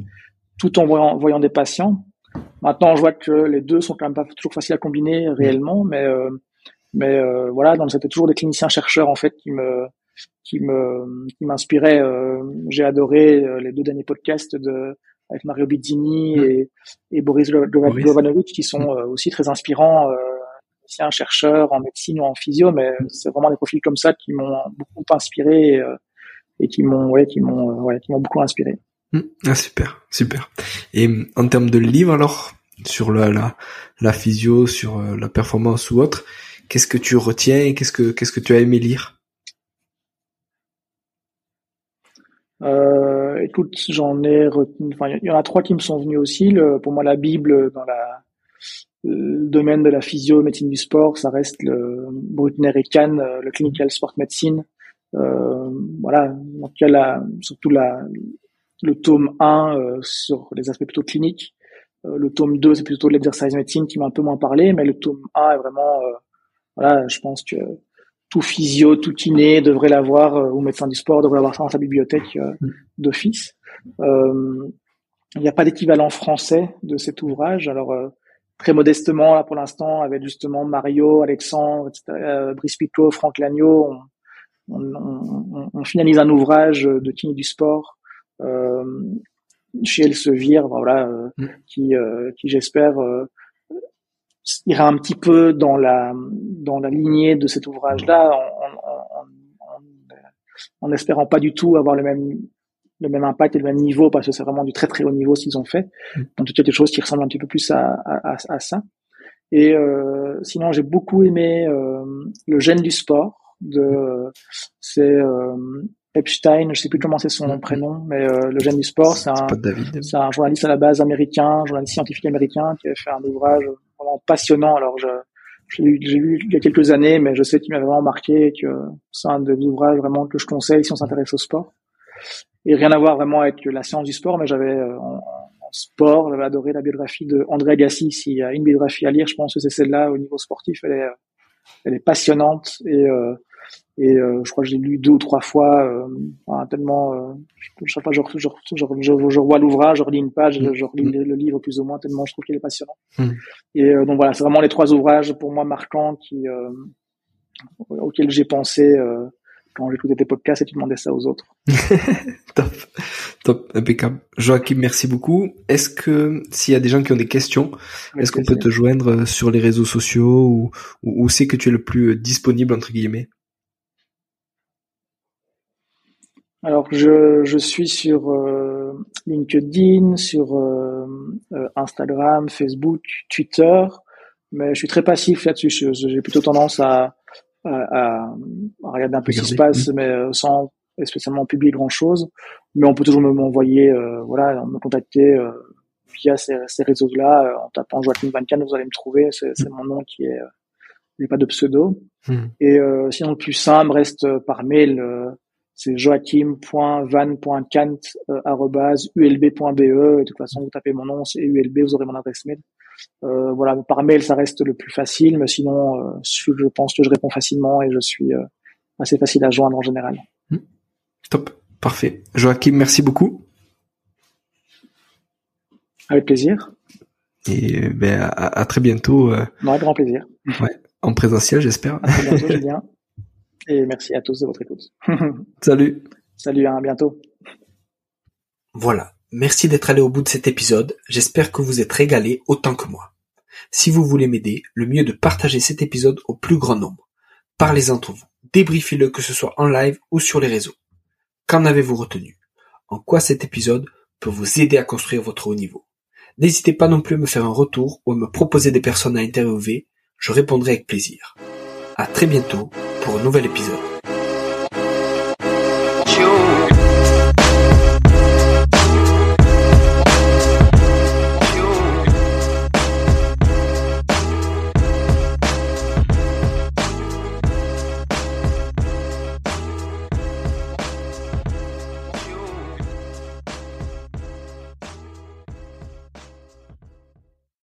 tout en voyant, voyant des patients. Maintenant, je vois que les deux sont quand même pas toujours faciles à combiner réellement, mais euh, mais euh, voilà, donc c'était toujours des cliniciens chercheurs en fait qui me qui me qui m'inspiraient. Euh, j'ai adoré euh, les deux derniers podcasts de avec Mario Bizzini mm. et, et Boris Jovanovic qui sont mm. aussi très inspirants. Cliniciens chercheurs en médecine ou en physio, mais c'est vraiment des profils comme ça qui m'ont beaucoup inspiré et, et qui m'ont ouais qui m'ont ouais qui m'ont beaucoup inspiré. Ah super, super. Et en termes de livres alors sur la la, la physio, sur la performance ou autre, Qu'est-ce que tu retiens et qu'est-ce que qu'est-ce que tu as aimé lire? Euh, Écoute, j'en ai retenu. Enfin, il y en a trois qui me sont venus aussi. Le, pour moi, la Bible dans la le domaine de la physio, médecine du sport, ça reste le Brutner et Kahn, euh, le clinical sport medicine. Euh, voilà, en tout cas, la, surtout la, le tome 1 euh, sur les aspects plutôt cliniques. Euh, le tome 2, c'est plutôt l'exercice médecine qui m'a un peu moins parlé, mais le tome 1 est vraiment voilà, je pense que tout physio, tout kiné devrait l'avoir, euh, ou médecin du sport devrait avoir ça dans sa bibliothèque euh, mm. d'office. Euh, il n'y a pas d'équivalent français de cet ouvrage. Alors très modestement, là pour l'instant, avec justement Mario, Alexandre, etc., Brice Picot, Franck Lagneau, on, on, on, finalise un ouvrage de kiné du sport chez Elsevier, voilà, mm. qui, qui j'espère ira un petit peu dans la dans la lignée de cet ouvrage-là, en, en, espérant pas du tout avoir le même le même impact et le même niveau parce que c'est vraiment du très très haut niveau ce qu'ils ont fait. Mm. En tout cas, quelque chose qui ressemble un petit peu plus à, à, à ça. Et euh, sinon, j'ai beaucoup aimé euh, le gène du sport de c'est euh, Epstein, je sais plus comment c'est son mm. prénom, mais euh, le gène du sport, c'est un, c'est un journaliste à la base américain, journaliste scientifique américain qui a fait un ouvrage vraiment passionnant. Alors, je, j'ai lu il y a quelques années, mais je sais qu'il m'avait vraiment marqué et que c'est un des ouvrages vraiment que je conseille si on s'intéresse au sport. Et rien à voir vraiment avec la science du sport, mais j'avais euh, en, sport, j'avais adoré la biographie de André Agassi. S'il y a une biographie à lire, je pense que c'est celle-là au niveau sportif. Elle est, elle est passionnante et euh, et euh, je crois que j'ai lu deux ou trois fois, euh, tellement, euh, chaque fois je, je, je, je, revois l'ouvrage, je relis une page, je, relis mm. le, livre plus ou moins, tellement je trouve qu'il est passionnant. Mm. Et euh, donc voilà, c'est vraiment les trois ouvrages pour moi marquants qui, euh, auxquels j'ai pensé quand j'écoutais tes podcasts et tu demandais ça aux autres. top, top, impeccable. Joachim, merci beaucoup. Est-ce que s'il y a des gens qui ont des questions, est-ce qu'on peut te joindre sur les réseaux sociaux ou où c'est que tu es le plus disponible entre guillemets? Alors je, je suis sur euh, LinkedIn, sur euh, euh, Instagram, Facebook, Twitter, mais je suis très passif là-dessus. J'ai plutôt tendance à, à, à, regarder un peu ce qui se passe, mais sans spécialement publier grand-chose. Mais on peut toujours m'envoyer, voilà, me contacter via ces, ces réseaux-là en tapant Joaquin Van vous allez me trouver. C'est mm. mon nom qui est, il n'y a pas de pseudo. Mm. Et sinon le plus simple reste par mail c'est joachim.van.kant.ulb.be. De toute façon, vous tapez mon nom, c'est ULB, vous aurez mon adresse mail. Euh, voilà, par mail, ça reste le plus facile, mais sinon, euh, je pense que je réponds facilement et je suis euh, assez facile à joindre en général. Hmm. Top, parfait. Joachim, merci beaucoup. Avec plaisir. Et ben, à, très bientôt. Euh, avec grand plaisir. Ouais, en présentiel, j'espère. À très bientôt, Julien. Et merci à tous de votre écoute. Salut. Salut, à bientôt. Voilà. Merci d'être allé au bout de cet épisode. J'espère que vous êtes régalé autant que moi. Si vous voulez m'aider, le mieux de partager cet épisode au plus grand nombre. Parlez entre vous. Débriefez-le que ce soit en live ou sur les réseaux. Qu'en avez-vous retenu? En quoi cet épisode peut vous aider à construire votre haut niveau? N'hésitez pas non plus à me faire un retour ou à me proposer des personnes à interviewer je répondrai avec plaisir. À très bientôt pour un nouvel épisode.